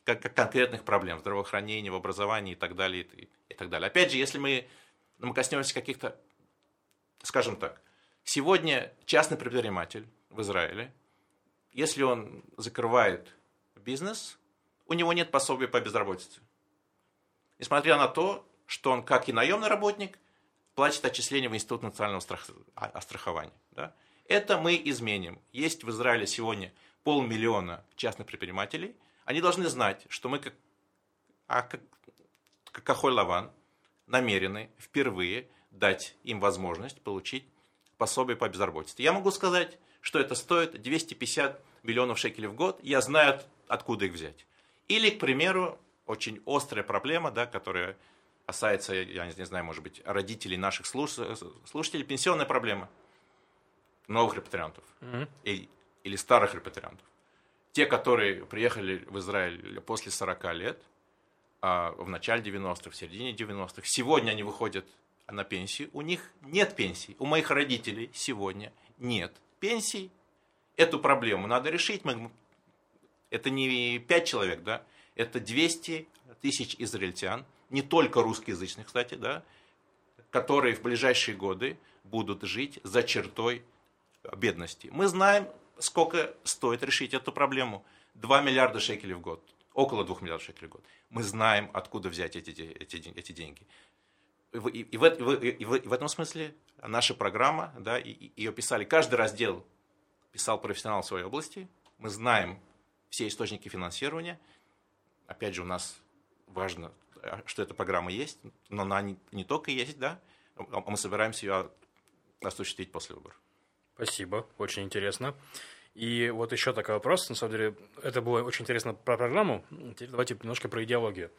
конкретных проблем здравоохранения, в образовании и так далее. И так далее. Опять же, если мы, мы коснемся каких-то, скажем так, сегодня частный предприниматель в Израиле, если он закрывает бизнес, у него нет пособия по безработице несмотря на то, что он, как и наемный работник, платит отчисления в Институт национального а, страхования. Да? Это мы изменим. Есть в Израиле сегодня полмиллиона частных предпринимателей. Они должны знать, что мы, как, а, как, как Кахоль Лаван, намерены впервые дать им возможность получить пособие по безработице. Я могу сказать, что это стоит 250 миллионов шекелей в год. Я знаю, откуда их взять. Или, к примеру, очень острая проблема, да, которая касается, я не знаю, может быть, родителей наших слушателей, пенсионная проблема новых репатриантов mm-hmm. и, или старых репатриантов. Те, которые приехали в Израиль после 40 лет, а в начале 90-х, в середине 90-х, сегодня они выходят на пенсии, у них нет пенсий. У моих родителей сегодня нет пенсий. Эту проблему надо решить. Мы, это не 5 человек, да, это 200 тысяч израильтян, не только русскоязычных, кстати, да, которые в ближайшие годы будут жить за чертой бедности. Мы знаем, сколько стоит решить эту проблему. 2 миллиарда шекелей в год, около 2 миллиардов шекелей в год. Мы знаем, откуда взять эти, эти, эти деньги. И, и, и, в, и, и, в, и этом смысле наша программа, да, и, ее писали, каждый раздел писал профессионал своей области. Мы знаем все источники финансирования. Опять же, у нас важно, что эта программа есть, но она не, только есть, да, а мы собираемся ее осуществить после выборов. Спасибо, очень интересно. И вот еще такой вопрос, на самом деле, это было очень интересно про программу, теперь давайте немножко про идеологию.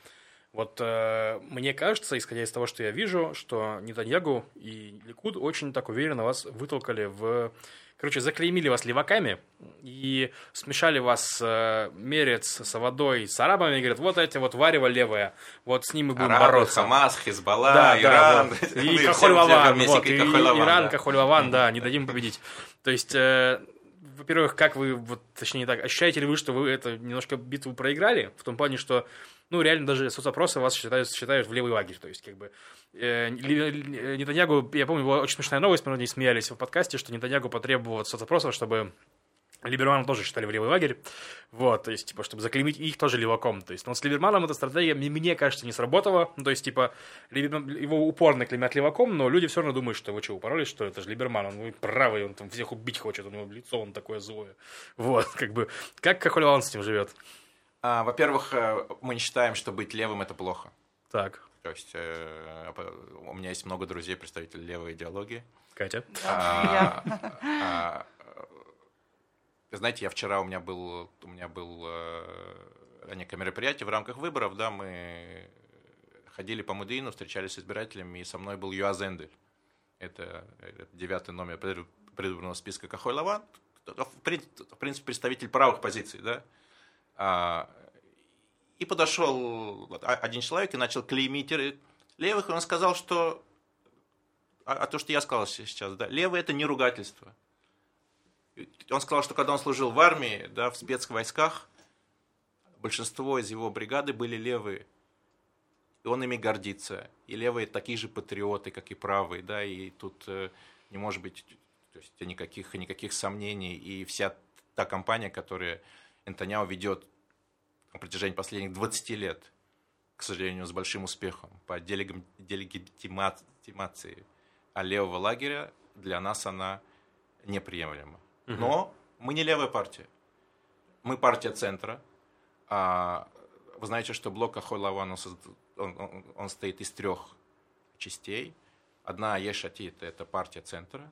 Вот э, мне кажется, исходя из того, что я вижу, что Нетаньягу и Ликуд очень так уверенно вас вытолкали в... Короче, заклеймили вас леваками и смешали вас э, Мерец, с водой, с арабами, и говорят, вот эти вот варево левое, вот с ним мы будем Арабы, бороться. Хамас, Хизбалла, да, Иран. Да. И Кахоль Ваван, вот, и Иран, Кахоль Ваван, да, не дадим победить. То есть э, во-первых, как вы, вот, точнее так, ощущаете ли вы, что вы это немножко битву проиграли? В том плане, что, ну, реально даже соцопросы вас считают, считают в левый лагерь. То есть, как бы, э, Нетаньягу, я помню, была очень смешная новость, мы над ней смеялись в подкасте, что Нетаньягу потребовал соцопросов, чтобы Либерманов тоже считали в левый лагерь, вот, то есть, типа, чтобы заклеймить их тоже леваком, то есть, но с Либерманом эта стратегия, мне кажется, не сработала, ну, то есть, типа, его упорно клеймят леваком, но люди все равно думают, что вы что, упоролись, что это же Либерман, он правый, он там всех убить хочет, у него лицо, он такое злое, вот, как бы, как Кахолеван с ним живет? А, во-первых, э, мы не считаем, что быть левым это плохо. Так. То есть, э, у меня есть много друзей, представителей левой идеологии. Катя? А, а, знаете, я вчера у меня был, у меня был э, некое мероприятие в рамках выборов, да, мы ходили по Мудину, встречались с избирателями, и со мной был Юаз Эндель. Это, это девятый номер предвыборного списка Кахой Лаван. В принципе, представитель правых позиций, да. А, и подошел один человек и начал клеймить левых, и он сказал, что а, а то, что я сказал сейчас, да, левые это не ругательство он сказал, что когда он служил в армии, да, в спецвойсках, большинство из его бригады были левые. И он ими гордится. И левые такие же патриоты, как и правые, да, и тут э, не может быть то есть, никаких, никаких сомнений. И вся та компания, которая Нетаньяу ведет на протяжении последних 20 лет, к сожалению, с большим успехом, по делегитимации а левого лагеря, для нас она неприемлема. Но мы не левая партия. Мы партия центра. А, вы знаете, что блок Ахой Лаван, он, он, он стоит из трех частей. Одна Ешатит – это партия центра.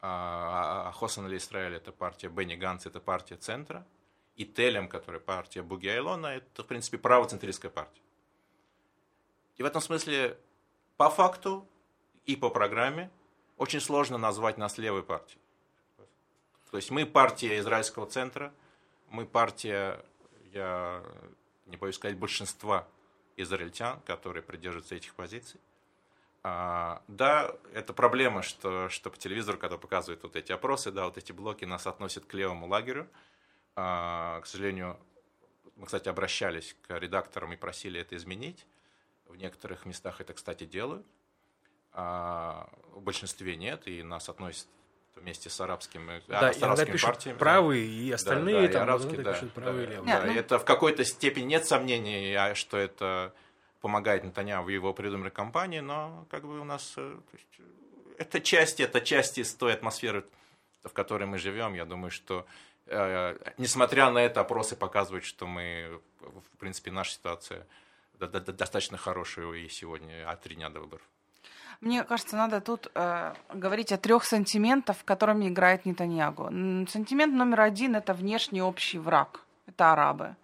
А, а Хосан Али Исраэль – это партия Бенни Ганс, это партия центра. И Телем, который партия Буги Айлона, это, в принципе, правоцентристская партия. И в этом смысле, по факту и по программе, очень сложно назвать нас левой партией. То есть мы партия израильского центра, мы партия, я не боюсь сказать, большинства израильтян, которые придерживаются этих позиций. А, да, это проблема, что, что по телевизору, когда показывают вот эти опросы, да, вот эти блоки нас относят к левому лагерю. А, к сожалению, мы, кстати, обращались к редакторам и просили это изменить. В некоторых местах это, кстати, делают. А, в большинстве нет, и нас относят вместе с арабскими, да, с арабскими пишут партиями. правые и остальные да, да, там, и арабские, да, пишут правые да, и Да, ну... Это в какой-то степени нет сомнений, а, что это помогает Натаня в его предвыборной кампании, но как бы у нас э, есть, это часть, это часть из той атмосферы, в которой мы живем. Я думаю, что э, несмотря на это, опросы показывают, что мы, в принципе, наша ситуация достаточно хорошая и сегодня, а три дня до выборов. Мне кажется, надо тут э, говорить о трех сантиментах, которыми играет Нетаньягу. Сантимент номер один – это внешний общий враг. Это арабы.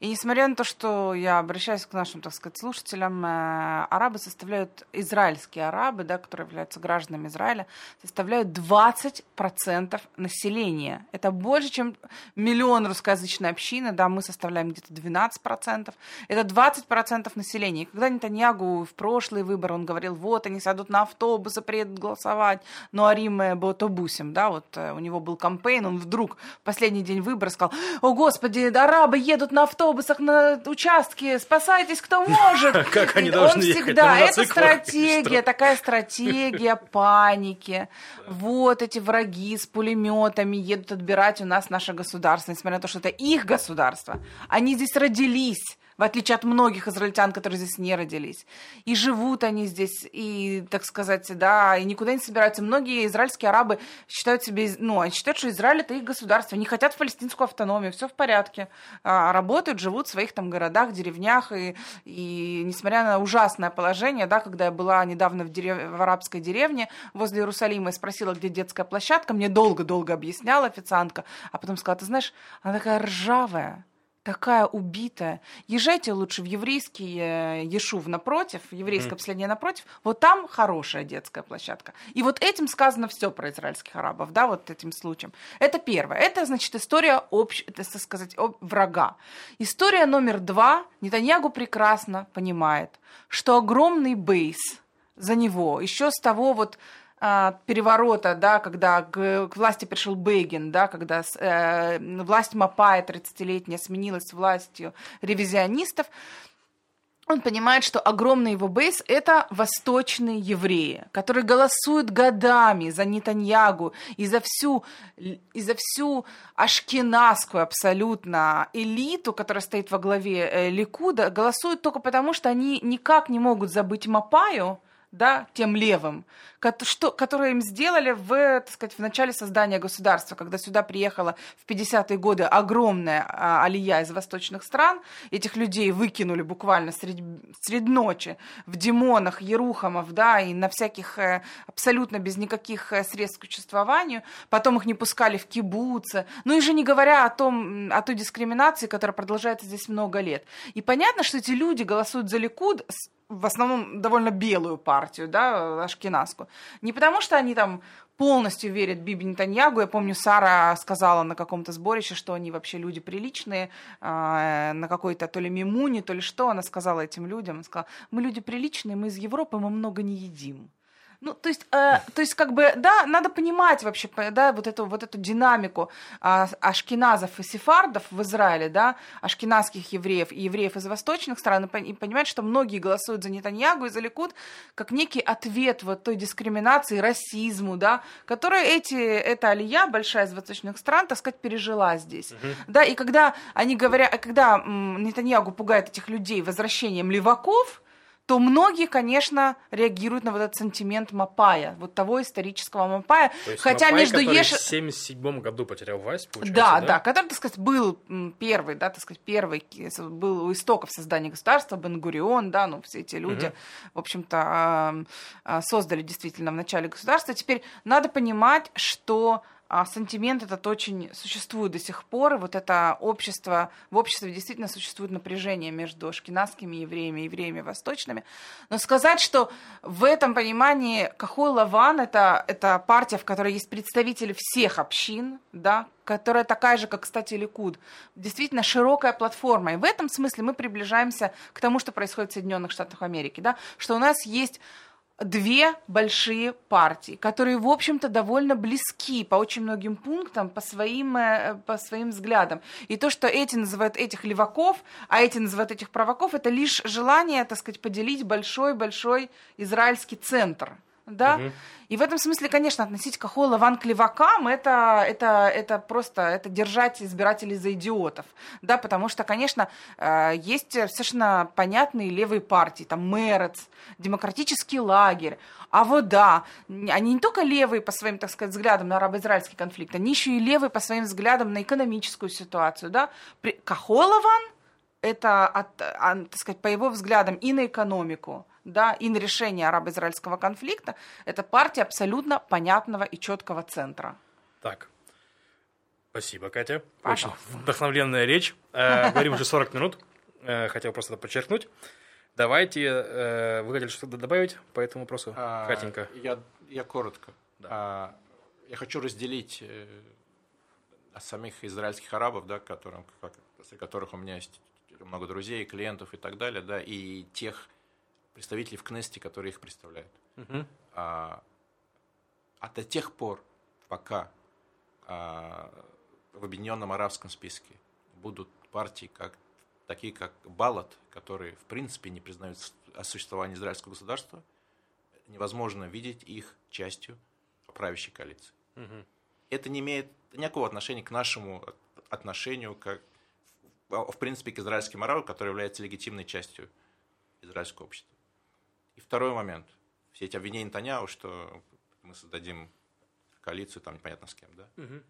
И несмотря на то, что я обращаюсь к нашим, так сказать, слушателям, э, арабы составляют, израильские арабы, да, которые являются гражданами Израиля, составляют 20% населения. Это больше, чем миллион русскоязычной общины, да, мы составляем где-то 12%. Это 20% населения. И когда Нетаньягу в прошлый выбор он говорил, вот, они сядут на автобусы, приедут голосовать, но Арим был автобусем, да, вот э, у него был кампейн, он вдруг последний день выбора сказал, о, господи, арабы едут на автобус, автобусах на участке, спасайтесь, кто может. Как они должны Он всегда, это стратегия, такая стратегия паники. Вот эти враги с пулеметами едут отбирать у нас наше государство, несмотря на то, что это их государство. Они здесь родились в отличие от многих израильтян, которые здесь не родились. И живут они здесь, и, так сказать, да, и никуда не собираются. Многие израильские арабы считают себе, ну, они считают, что Израиль это их государство, не хотят палестинскую автономию, все в порядке. А, работают, живут в своих там городах, деревнях, и, и несмотря на ужасное положение, да, когда я была недавно в, дерев... в арабской деревне возле Иерусалима и спросила, где детская площадка, мне долго-долго объясняла официантка, а потом сказала, ты знаешь, она такая ржавая, такая убитая. Езжайте лучше в еврейский э, Ешув напротив, еврейское mm-hmm. последнее напротив. Вот там хорошая детская площадка. И вот этим сказано все про израильских арабов, да, вот этим случаем. Это первое. Это, значит, история общ, так сказать, об врага. История номер два. Нетаньягу прекрасно понимает, что огромный бейс за него еще с того вот переворота, да, когда к, к власти пришел Бейгин, да, когда э, власть Мапая 30-летняя сменилась властью ревизионистов, он понимает, что огромный его бейс – это восточные евреи, которые голосуют годами за Нетаньягу и за всю, и за всю ашкенадскую абсолютно элиту, которая стоит во главе э, Ликуда, голосуют только потому, что они никак не могут забыть Мапаю, да, тем левым, что, которые им сделали в, так сказать, в начале создания государства, когда сюда приехала в 50-е годы огромная а, алия из восточных стран, этих людей выкинули буквально среди, среди ночи в Димонах, Ерухамов, да, и на всяких э, абсолютно без никаких э, средств к существованию, потом их не пускали в кибуцы, ну и же не говоря о том, о той дискриминации, которая продолжается здесь много лет. И понятно, что эти люди голосуют за Ликуд в основном довольно белую партию, да, ашкеназскую. Не потому, что они там полностью верят Биби Нетаньягу. Я помню, Сара сказала на каком-то сборище, что они вообще люди приличные, э, на какой-то то ли мимуне, то ли что. Она сказала этим людям, она сказала, мы люди приличные, мы из Европы, мы много не едим. Ну, то есть, э, то есть, как бы, да, надо понимать вообще, да, вот эту, вот эту динамику э, ашкеназов и сефардов в Израиле, да, ашкеназских евреев и евреев из восточных стран, и понимать, что многие голосуют за Нетаньягу и за Ликуд как некий ответ вот той дискриминации, расизму, да, который эти, эта алия большая из восточных стран, так сказать, пережила здесь. Uh-huh. Да, и когда они говорят, когда м, Нетаньягу пугает этих людей возвращением леваков, то многие, конечно, реагируют на вот этот сентимент Мапая, вот того исторического Мапая. То есть Хотя Мапай, между который Еш... в 77 году потерял власть, получается, Да, да, да, который, так сказать, был первый, да, так сказать, первый, был у истоков создания государства, Бен-Гурион, да, ну, все эти люди, угу. в общем-то, создали действительно в начале государства. Теперь надо понимать, что а сантимент этот очень существует до сих пор, вот это общество, в обществе действительно существует напряжение между шкинадскими евреями и евреями восточными. Но сказать, что в этом понимании Кахой Лаван это, это партия, в которой есть представители всех общин, да, которая такая же, как, кстати, Ликуд, действительно широкая платформа. И в этом смысле мы приближаемся к тому, что происходит в Соединенных Штатах Америки, да, что у нас есть две большие партии, которые, в общем-то, довольно близки по очень многим пунктам, по своим, э, по своим взглядам. И то, что эти называют этих леваков, а эти называют этих праваков, это лишь желание, так сказать, поделить большой-большой израильский центр да. Угу. И в этом смысле, конечно, относить Кахола ван к левакам это, это, это просто это держать избирателей за идиотов, да, потому что, конечно, э, есть совершенно понятные левые партии, там Мерец, демократический лагерь, а вот да, они не только левые по своим, так сказать, взглядам на арабо-израильский конфликт, они еще и левые по своим взглядам на экономическую ситуацию, да. Кахолован это, от, от, так сказать, по его взглядам и на экономику, да, и на решение арабо-израильского конфликта, это партия абсолютно понятного и четкого центра. Так. Спасибо, Катя. Пожалуйста. Очень вдохновленная речь. Э, Говорим уже 40 минут. Э, Хотел просто это подчеркнуть. Давайте, э, вы хотели что-то добавить по этому вопросу, А, Катенька? Я, я коротко. Да. А, я хочу разделить э, самих израильских арабов, да, которым, как- среди которых у меня есть много друзей, клиентов и так далее, да, и тех представителей в Кнесте, которые их представляют. Мгм. А, а до тех пор, пока а, в Объединенном Арабском списке будут партии, как, такие как Балат, которые в принципе не признают о существовании израильского государства, невозможно видеть их частью правящей коалиции. Мгм. Это не имеет никакого отношения к нашему отношению, как в в принципе к израильским арабам, который является легитимной частью израильского общества. И второй момент. Все эти обвинения Таняу, что мы создадим коалицию, там непонятно с кем, да? Мгм.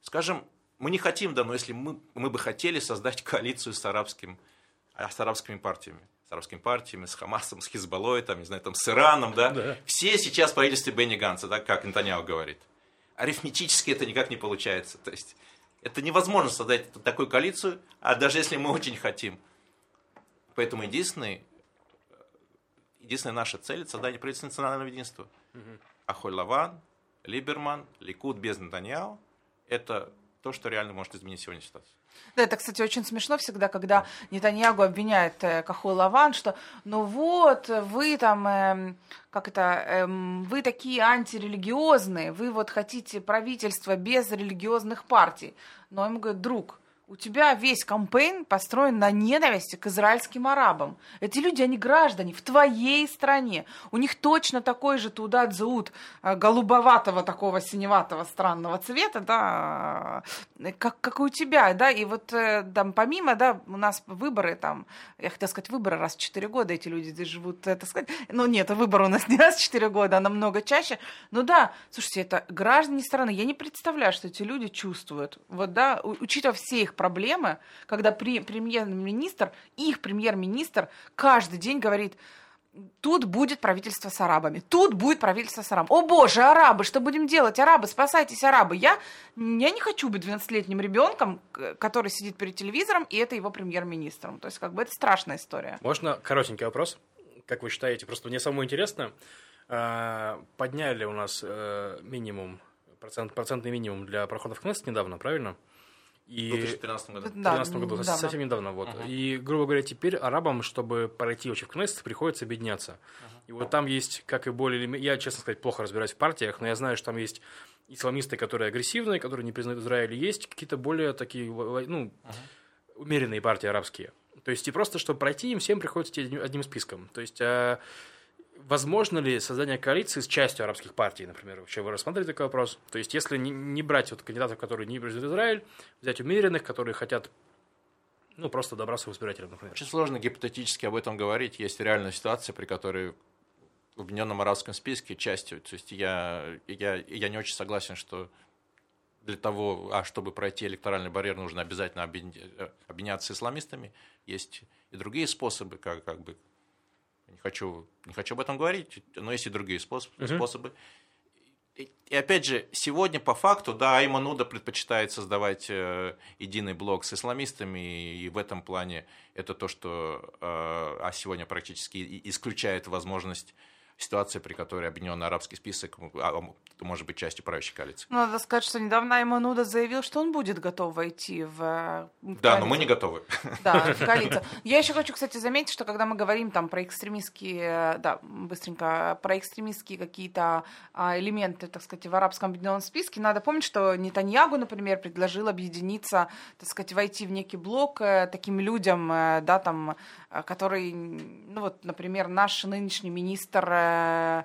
Скажем, мы не хотим, да, но если мы, мы бы хотели создать коалицию с, арабским, а, с арабскими партиями, с арабскими партиями, с Хамасом, с Хизбаллой, там, не знаю, там, с Ираном, да? Да. Все сейчас в правительстве Бенни Ганса, да, как Нетаньяу говорит. Арифметически это никак не получается. То есть это невозможно создать такую коалицию, а даже если мы очень хотим. Поэтому единственный, единственная наша цель – это создание правительства национального единства. Ахоль Лаван, Либерман, Ликуд без Нетаньяу – это то, что реально может изменить сегодня ситуацию. Да, это, кстати, очень смешно всегда, когда Нетаньягу обвиняет э, Кахой Лаван, что ну вот, вы там, эм, как это, эм, вы такие антирелигиозные, вы вот хотите правительство без религиозных партий. Но ему говорят, друг, у тебя весь кампейн построен на ненависти к израильским арабам. Эти люди, они граждане в твоей стране. У них точно такой же туда зовут голубоватого такого синеватого странного цвета, да, э, как, как и у тебя, да, и вот э, там помимо, да, у нас выборы там, я хотела сказать выборы раз в 4 года, эти люди здесь живут, это сказать, ну нет, выборы у нас не раз в 4 года, а намного чаще, ну да, слушайте, это граждане страны, я не представляю, что эти люди чувствуют, вот, да, учитывая все их проблемы, когда премьер-министр, их премьер-министр каждый день говорит, Тут будет правительство с арабами. Тут будет правительство с арабами. О боже, арабы, что будем делать? Арабы, спасайтесь, арабы. Я, я не хочу быть 12-летним ребенком, к- который сидит перед телевизором, и это его премьер-министром. То есть, как бы, это страшная история. Можно коротенький вопрос? Как вы считаете? Просто мне самое интересно, а, подняли у нас э, минимум, процент, процентный минимум для проходов в Кнессет недавно, правильно? В И 2013 году. в Да, 2013 году, недавно. совсем недавно, вот. Ага. И, грубо говоря, теперь арабам, чтобы пройти вообще в Кнессет, приходится объединяться. И вот там есть, как и более или менее, я, честно сказать, плохо разбираюсь в партиях, но я знаю, что там есть исламисты, которые агрессивные, которые не признают Израиль, есть какие-то более такие, ну, умеренные партии арабские. То есть и просто, чтобы пройти, им всем приходится идти одним- одним списком. То есть а, возможно ли создание коалиции с частью арабских партий, например? Вообще вы рассматриваете такой вопрос? То есть если не, не брать вот кандидатов, которые не признают Израиль, взять умеренных, которые хотят ну, просто добраться к избирателям, например. Очень сложно гипотетически об этом говорить. Есть реальная ситуация, при которой в Объединенном Арабском списке частью, то есть я, я, я не очень согласен, что для того, а чтобы пройти электоральный барьер, нужно обязательно объедин- объединяться с исламистами. Есть и другие способы, как, как бы, не хочу, не хочу об этом говорить, но есть и другие способ- Мгм. способы. И, и опять же, сегодня по факту, да, Айман Уда предпочитает создавать э, единый блок с исламистами, и в этом плане это то, что э, а сегодня практически и- исключает возможность ситуации, при которой объединенный арабский список а, может быть частью правящей коалиции. Надо сказать, что недавно Аймануда заявил, что он будет готов войти в... э, в Да, но мы не готовы. Да, в коалицию. Я еще хочу, кстати, заметить, что когда мы говорим там про экстремистские, да, быстренько, про экстремистские какие-то а, элементы, так сказать, в арабском объединенном списке, надо помнить, что Нетаньягу, например, предложил объединиться, так сказать, войти в некий блок э, таким людям, э, да, там, э, который, ну вот, например, наш нынешний министр э,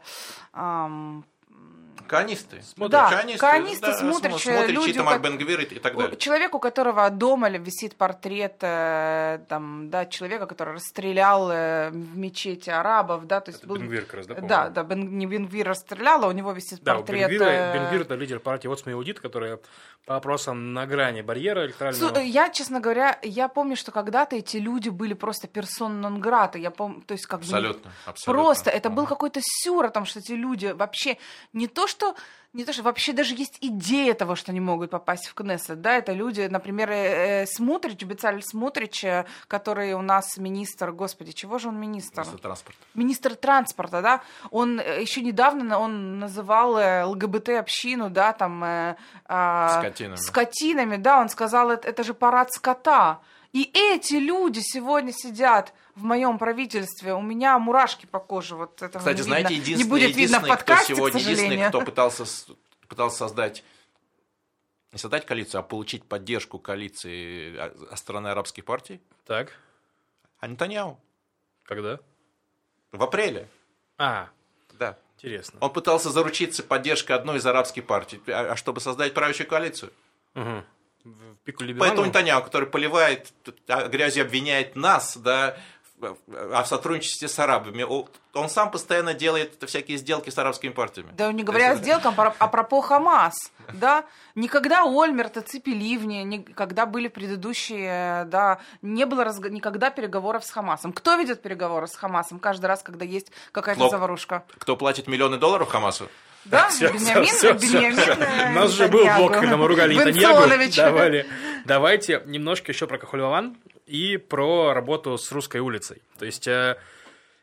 ам, Коанисты. Да, коанисты, Смутрич, Смотрич, люди, Итамар как- Бен-Гвир и и так далее. Человек, у которого дома ли- висит портрет э, там, да, человека, который расстрелял э, в мечети арабов, да, то есть Это был- Бенгвир как раз, да, да, по-моему? да, Бен, не Бенгвир расстрелял, а у него висит Да, портрет. Бенгвира, э, Бенгвир это лидер партии Отсма Иудит, которая по вопросам на грани барьера электорального. Слу- Я, честно говоря, я помню, что когда-то эти люди были просто персон нон грата. Я помню, то есть как бы не- Абсолютно. абсолютно. Просто это был Ага. какой-то сюр о том, что эти люди вообще не то, то, что не то, что вообще даже есть идея того, что они могут попасть в Кнессет, да, это люди, например, э, э, Смутрич, Бецаль Смутрич, э, который у нас министр, господи, чего же он министр? Министр транспорта. Министр транспорта, да, он еще недавно он называл ЛГБТ-общину, да, там... Э, э, Скотинами. Скотинами, да, он сказал, это, это же парад скота. И эти люди сегодня сидят в моем правительстве. У меня мурашки по коже. Вот этого Кстати, не знаете, видно. единственный, не будет видно в единственный, подкасте, кто сегодня, к сожалению. единственный, кто пытался, пытался создать не создать коалицию, а получить поддержку коалиции а, от стороны арабских партий, Так, а Нетаньяу. когда? В апреле, А, да. интересно. Он пытался заручиться поддержкой одной из арабских партий, а, а чтобы создать правящую коалицию. Мгм. В пику Поэтому Либерану? Нетаньяу, который поливает, а, грязью обвиняет нас, да, а в сотрудничестве с арабами, он сам постоянно делает всякие сделки с арабскими партиями. Да не говоря о есть- сделках, а про- а пропо Хамас, да, никогда Ольмерт и Ципи Ливни, никогда были предыдущие, да, не было разго- никогда переговоров с Хамасом. Кто ведет переговоры с Хамасом каждый раз, когда есть какая-то заварушка? Кто платит миллионы долларов Хамасу? Да, Всё, Беньямин, всё, всё, Беньямин, всё. э, У нас же был блок, когда мы ругали Нетаньягу. Давали. Давайте немножко еще про Кахулеван и про работу с русской улицей. То есть, э,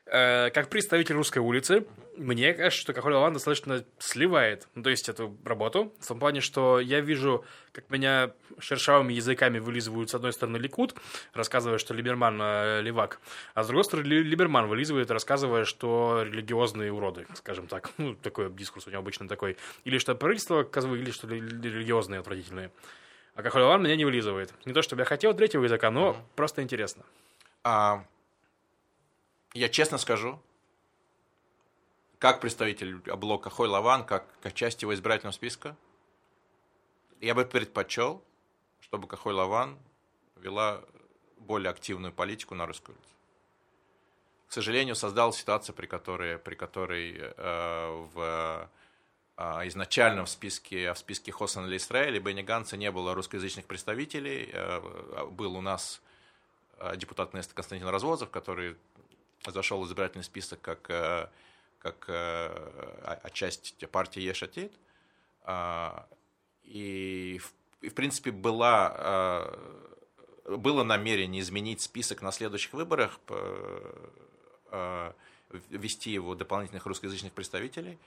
э, как представитель русской улицы, мне кажется, что Кахулеван достаточно сливает, ну, то есть, эту работу, в том плане, что я вижу, как меня шершавыми языками вылизывают с одной стороны Ликут, рассказывая, что Либерман э, левак, а с другой стороны Ли- Либерман вылизывает, рассказывая, что религиозные уроды, скажем так. Ну, такой дискурс у него обычно такой. Или что правительство козлы, или что ли- религиозные отвратительные. А Кахулеван меня не вылизывает. Не то, чтобы я хотел третьего языка, но просто интересно. А, я честно скажу, как представитель блока Хой Лаван, как, как часть его избирательного списка, я бы предпочел, чтобы Кахой Лаван вела более активную политику на русской улице. К сожалению, создалась ситуация, при которой, при которой э, в а, изначально в списке, в списке Хосана или Израиля Бенни Ганса не было русскоязычных представителей. Э, Был у нас э, депутат Неста Константин Развозов, который зашел в избирательный список как, э, как э, а- а часть партии Ешатит. И, в- и, в принципе, была, э, было намерение изменить список на следующих выборах, э, ввести его дополнительных русскоязычных представителей.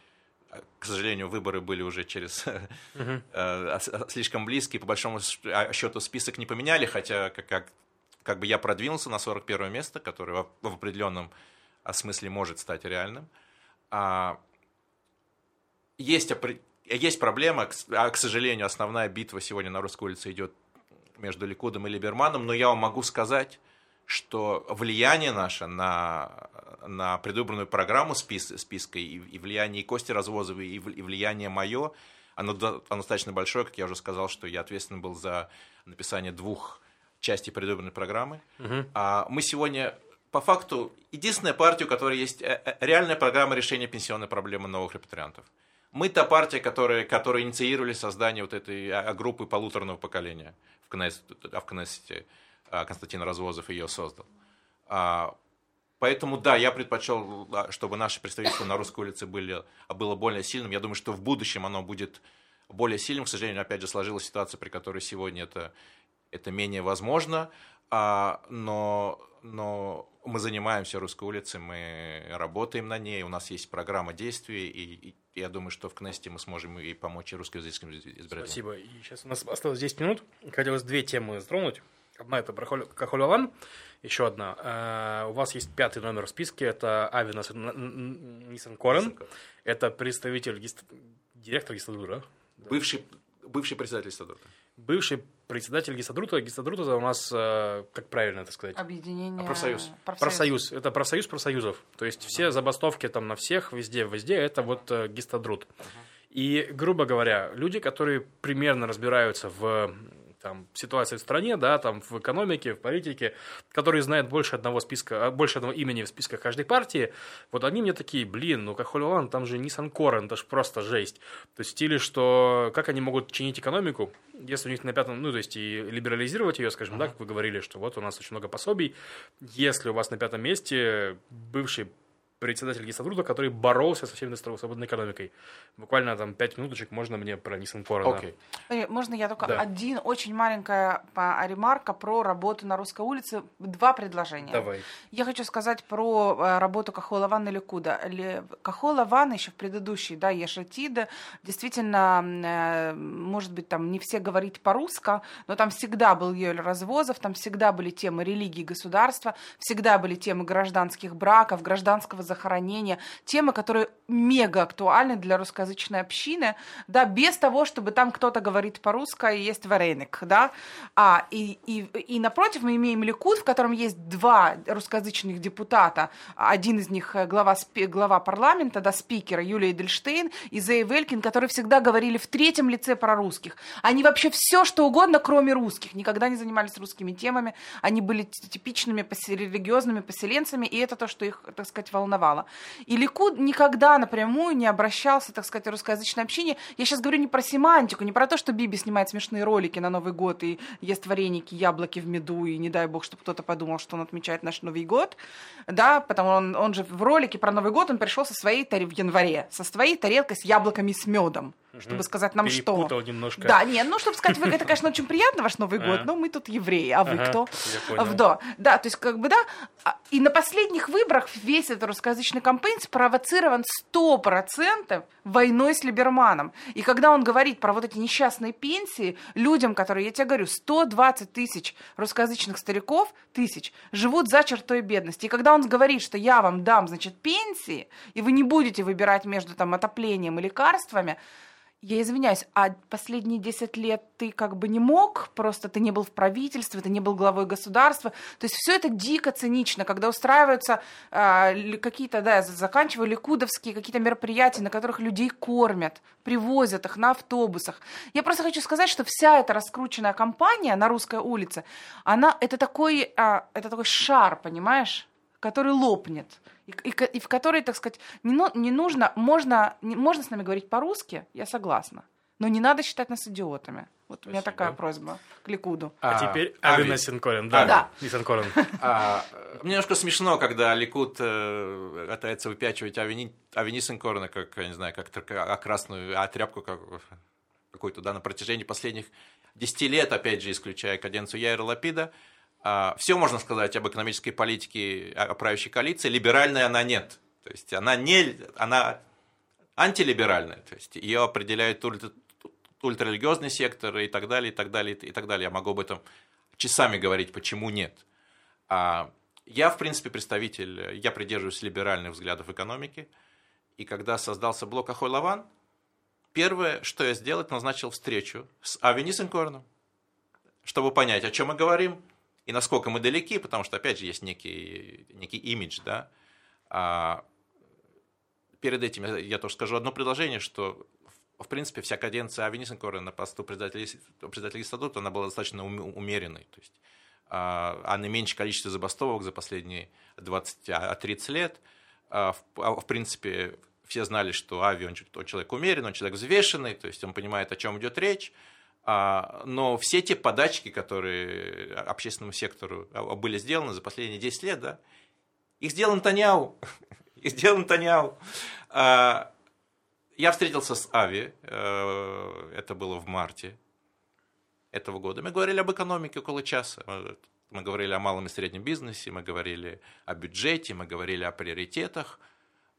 К сожалению, выборы были уже через с- слишком близкие, по большому а, счету список не поменяли, хотя как, как, как бы я продвинулся на 41 место, которое в, в определенном а, смысле может стать реальным. А, есть, есть проблема, к, а, к сожалению, основная битва сегодня на русской улице идет между Ликудом и Либерманом, но я вам могу сказать, что влияние наше на, на предвыборную программу спис, списка и, и влияние и Кости Развозовой, и, в- и влияние мое, оно, оно достаточно большое, как я уже сказал, что я ответственен был за написание двух частей предвыборной программы. А мы сегодня, по факту, единственная партия, у которой есть э, э, реальная программа решения пенсионной проблемы новых репатриантов. Мы та партия, которая, которая инициировали создание вот этой а, группы полуторного поколения в Кнессете, а а, Константин Развозов ее создал. А, Поэтому, да, я предпочел, а, чтобы наше представительство на русской улице были, а, было более сильным. Я думаю, что в будущем оно будет более сильным. К сожалению, опять же, сложилась ситуация, при которой сегодня это, это менее возможно. А, но, но мы занимаемся русской улицей, мы работаем на ней, у нас есть программа действий, и, и я думаю, что в Кнесте мы сможем и помочь и русскоязычным избирателям. Спасибо. И сейчас у нас осталось 10 минут. Хотелось две темы затронуть. Одна это Кахолеван, еще одна. Э, У вас есть пятый номер в списке, это Ави Нисан Корен. Это представитель, директор Гистадура. Бывший, бывший председатель Стадота. Бывший председатель. Гистадрута это у нас, э, как правильно это сказать? Объединение... А профсоюз? Профсоюз. Это профсоюз профсоюзов. То есть все забастовки там на всех, везде, везде, это вот э, гистадрут. И, грубо говоря, люди, которые примерно разбираются в там, ситуации в стране, да, там, в экономике, в политике, которые знают больше одного списка, а, больше одного имени в списках каждой партии, вот они мне такие, блин, ну Кахолеван, там же Nissan Корен, это же просто жесть. То есть в стиле, что как они могут чинить экономику, если у них на пятом, ну, то есть и либерализировать ее, скажем, да, как вы говорили, что вот у нас очень много пособий, если у вас на пятом месте бывший председатель Гестатруда, который боролся со всеми свободной экономикой. Буквально там пять минуточек можно мне про Нисан Корона. Окей. Э, Можно я только Да. один очень маленькая по- ремарка про работу на русской улице? Два предложения. Давай. Я хочу сказать про э, работу Кахола Ван и Ликуда. Ле- Кахола Ван еще в предыдущей, да, Ешатида, действительно, э, может быть, там не все говорить по-русски, но там всегда был Йоль Развозов, там всегда были темы религии и государства, всегда были темы гражданских браков, гражданского захоронения, темы, которые мега актуальны для русскоязычной общины, да, без того, чтобы там кто-то говорит по-русски и есть вареник, да, а, и, и, и напротив мы имеем Ликуд, в котором есть два русскоязычных депутата, один из них э, глава, глава парламента, да, спикера Юлия Эдельштейн и Зей Велькин, которые всегда говорили в третьем лице про русских. Они вообще все, что угодно, кроме русских, никогда не занимались русскими темами, они были типичными религиозными поселенцами, и это то, что их, так сказать, волновало. И Ликуд никогда напрямую не обращался, так сказать, в русскоязычное общение. Я сейчас говорю не про семантику, не про то, что Биби снимает смешные ролики на Новый год и ест вареники, яблоки в меду, и не дай бог, чтобы кто-то подумал, что он отмечает наш Новый год, да, потому он, он же в ролике про Новый год, он пришел со своей тари- в январе, со своей тарелкой с яблоками с медом, чтобы сказать нам что. Перепутал немножко. Да, нет, ну, чтобы сказать, вы, это, конечно, очень приятно, ваш Новый год, Ага. но мы тут евреи, а вы кто? Да, да, то есть, как бы, да, а, и на последних выборах весь этот русскоязычный кампейн спровоцирован 100% войной с Либерманом. И когда он говорит про вот эти несчастные пенсии, людям, которые, я тебе говорю, 120 тысяч русскоязычных стариков, тысяч, живут за чертой бедности. И когда он говорит, что я вам дам, значит, пенсии, и вы не будете выбирать между там отоплением и лекарствами, я извиняюсь, а последние 10 лет ты как бы не мог, просто ты не был в правительстве, ты не был главой государства. То есть все это дико цинично, когда устраиваются ли- какие-то, да, я за- заканчиваю ликудовские какие-то мероприятия, на которых людей кормят, привозят их на автобусах. Я просто хочу сказать, что вся эта раскрученная кампания на русской улице, она, это такой, а, это такой шар, понимаешь? Который лопнет, и, и и в который, так сказать, не, ну- не нужно, можно, не- можно с нами говорить по-русски, я согласна, но не надо считать нас идиотами. Вот у меня Спасибо. такая просьба к Ликуду. А, теперь Ави. Ави Нисенкорен. Да, Да. Нисенкорен. А, э, мне немножко смешно, когда Ликут э, пытается выпячивать Авени, Авени Сенкорна, как, я не знаю, как а, красную, а тряпку как, какую-то, да, на протяжении последних 10 лет, опять же, исключая каденцию Яйра Лапида. Все можно сказать об экономической политике о правящей коалиции, либеральной она нет. То есть она не, она антилиберальная, то есть ее определяет ультра- ультрарелигиозный сектор и так далее, и так далее, и так далее. Я могу об этом часами говорить, почему нет. А, я, в принципе, представитель, я придерживаюсь либеральных взглядов экономики, и когда создался блок Ахой Лаван, первое, что я сделал, назначил встречу с Ави Нисенкорном, чтобы понять, о чем мы говорим и насколько мы далеки, потому что, опять же, есть некий, некий имидж, да. А, перед этим я, я тоже скажу одно предложение, что в принципе, вся каденция Ави Нисенкорна на посту председателя, статута, она была достаточно ум- умеренной. То есть, а, а наименьшее количество забастовок за последние 20, а 30 лет. А, В, принципе, все знали, что Ави, он, он человек умеренный, он человек взвешенный, то есть он понимает, о чем идет речь. А, Но все те подачки, которые общественному сектору а, были сделаны за последние 10 лет, да, их сделал Натаньяу. Их сделал Натаньяу. А, Я встретился с Ави, э, это было в марте этого года. Мы говорили об экономике около часа. Мы- Мы говорили о малом и среднем бизнесе, мы говорили о бюджете, мы говорили о приоритетах.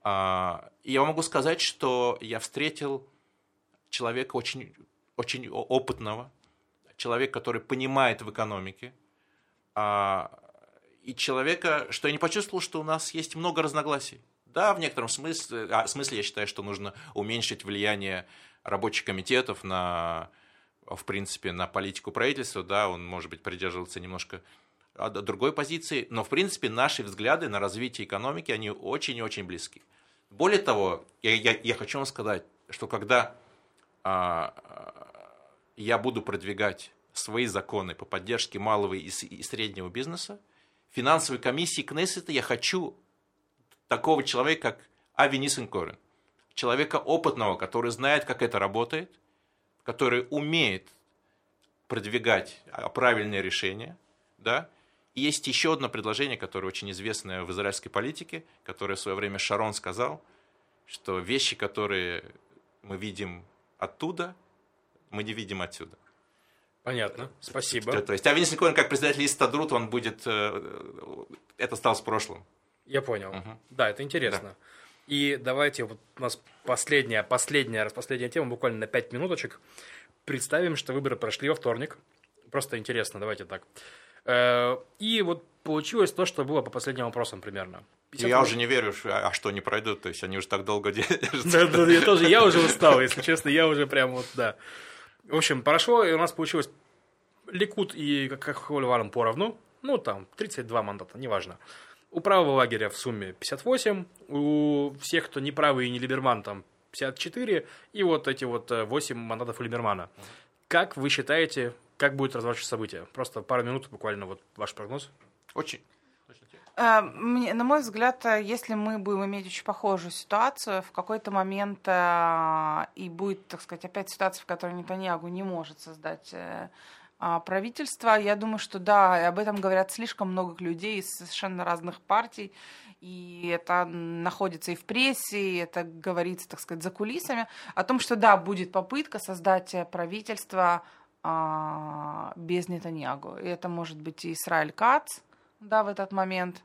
И я могу сказать, что я встретил человека очень, очень опытного, человека, который понимает в экономике, а, и человека, что я не почувствовал, что у нас есть много разногласий. Да, в некотором смысле, а, смысле я считаю, что нужно уменьшить влияние рабочих комитетов на, в принципе, на политику правительства. Да, он, может быть, придерживался немножко а, другой позиции, но, в принципе, наши взгляды на развитие экономики, они очень и очень близки. Более того, я, я- я хочу вам сказать, что когда я буду продвигать свои законы по поддержке малого и, и среднего бизнеса, финансовой комиссии Кнессета я хочу такого человека, как Ави Нисенкорен. Человека опытного, который знает, как это работает, который умеет продвигать а, правильные решения, да, Есть еще одно предложение, которое очень известное в израильской политике, которое в свое время Шарон сказал, что вещи, которые мы видим оттуда, мы не видим отсюда. Понятно, спасибо. То, то есть Авинис Николин, как председатель Истадрут, он будет... э, Это стало с прошлым. Я понял. Мгм. Да, это интересно. И давайте, вот у нас последняя, последняя, последняя тема, буквально на 5 минуточек. Представим, что выборы прошли во вторник. Просто интересно, давайте так. Э, И вот получилось то, что было по последним вопросам примерно. Я уже не верю, что- а что они пройдут, то есть они уже так долго держатся. Да, да, я тоже, я уже устал, если честно, я уже прям вот, да. В общем, прошло, и у нас получилось Ликут и Кахоль Валом поровну, ну, там, 32 мандата, неважно. У правого лагеря в сумме 58, у всех, кто не правый и не Либерман, там 54, и вот эти вот э, 8 мандатов у Либермана. Как вы считаете, как будет разворачиваться событие? Просто пару минут буквально вот ваш прогноз. Очень. Э, мне- На мой взгляд, э, если мы будем иметь очень похожую ситуацию, в какой-то момент э, и будет, так сказать, опять ситуация, в которой Нетаньягу не может создать э, а, правительство, я думаю, что да, и об этом говорят слишком много людей из совершенно разных партий, и это находится и в прессе, и это говорится, так сказать, за кулисами, о том, что да, будет попытка создать э, правительство а, без Нетаньягу. И это может быть и Израиль Кац, да, в этот момент.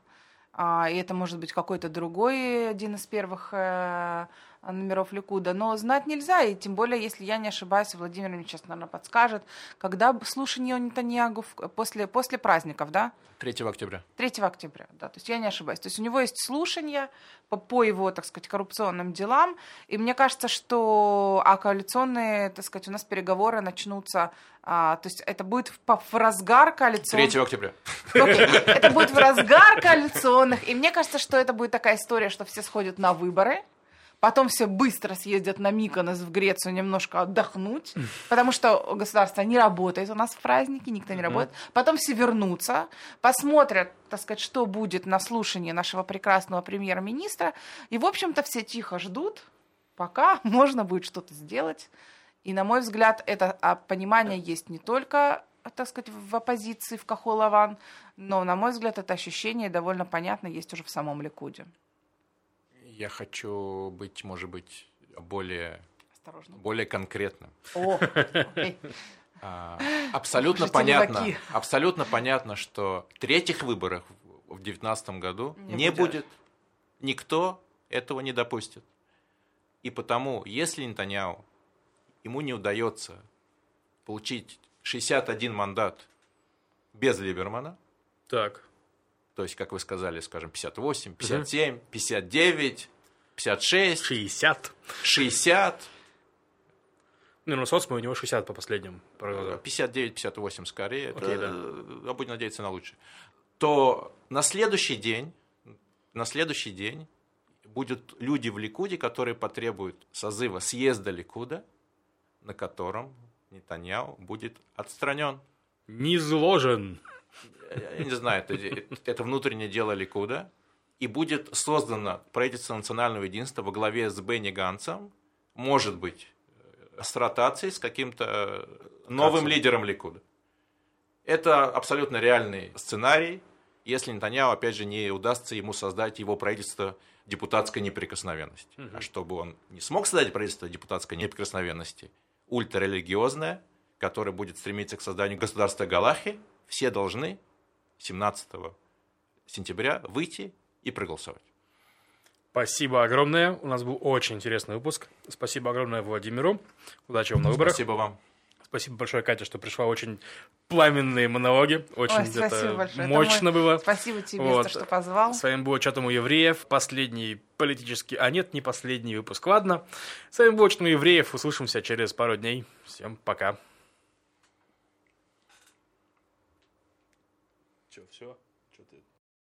А, и это может быть какой-то другой, один из первых э, номеров Ликуда. Но знать нельзя, и тем более, если я не ошибаюсь, Владимир мне сейчас, наверное, подскажет, когда слушание Нетаньягу в- после, после праздников, да? 3 октября. 3 октября, да, то есть я не ошибаюсь. То есть у него есть слушания по, по его, так сказать, коррупционным делам, и мне кажется, что а коалиционные, так сказать, у нас переговоры начнутся, а, то есть это будет в, в разгар 3 коалиционных... октября. Окей, Это будет в разгар коалиционных, и мне кажется, что это будет такая история, что все сходят на выборы, Потом все быстро съездят на Миконос в Грецию немножко отдохнуть, потому что государство не работает у нас в праздники, никто не работает. Потом все вернутся, посмотрят, так сказать, что будет на слушании нашего прекрасного премьер-министра. И, в общем-то, все тихо ждут, пока можно будет что-то сделать. И, на мой взгляд, это а, понимание есть не только так сказать, в оппозиции, в Кахолаван, но, на мой взгляд, это ощущение довольно понятно есть уже в самом Ликуде. Я хочу быть, может быть, более, Осторожно. более конкретным. О. А, Абсолютно Слушайте, понятно, абсолютно понятно, что третьих выборов в 2019 году Не будет. Никто этого не допустит. И потому, если Нетаньяу, ему не удается получить 61 мандат без Либермана, Так. То есть, как вы сказали, скажем, 58, 57, 59, 56, 60. 60, Ну, на соцме у него 60 по последним прогнозам. 59-58 скорее, это, Окей, да. э, будем надеяться на лучшее, то на следующий день, на следующий день будут люди в Ликуде, которые потребуют созыва съезда Ликуда, на котором Нетаньяу будет отстранен. Не зложен. Я не знаю, это, это внутреннее дело Ликуда. И будет создано правительство национального единства во главе с Бенни Ганцем, может быть, э, с ротацией, с каким-то э, новым Ганцем. лидером Ликуда. Это абсолютно реальный сценарий, если Нетаньяу, опять же, не удастся ему создать его правительство депутатской неприкосновенности. А чтобы он не смог создать правительство депутатской неприкосновенности, ультрарелигиозное, которое будет стремиться к созданию государства Галахи, все должны 17 сентября выйти и проголосовать. Спасибо огромное. У нас был очень интересный выпуск. Спасибо огромное Владимиру. Удачи вам на выборах. Спасибо вам. Спасибо большое, Катя, что пришла. Очень пламенные монологи. Очень Ой, это большое. Это мощно мой- было. Спасибо тебе, Вот. что позвал. С вами был «Чатом у евреев». Последний политический... А нет, не последний выпуск. Ладно. С вами был «Чатом у евреев». Услышимся через пару дней. Всем пока. Че, все?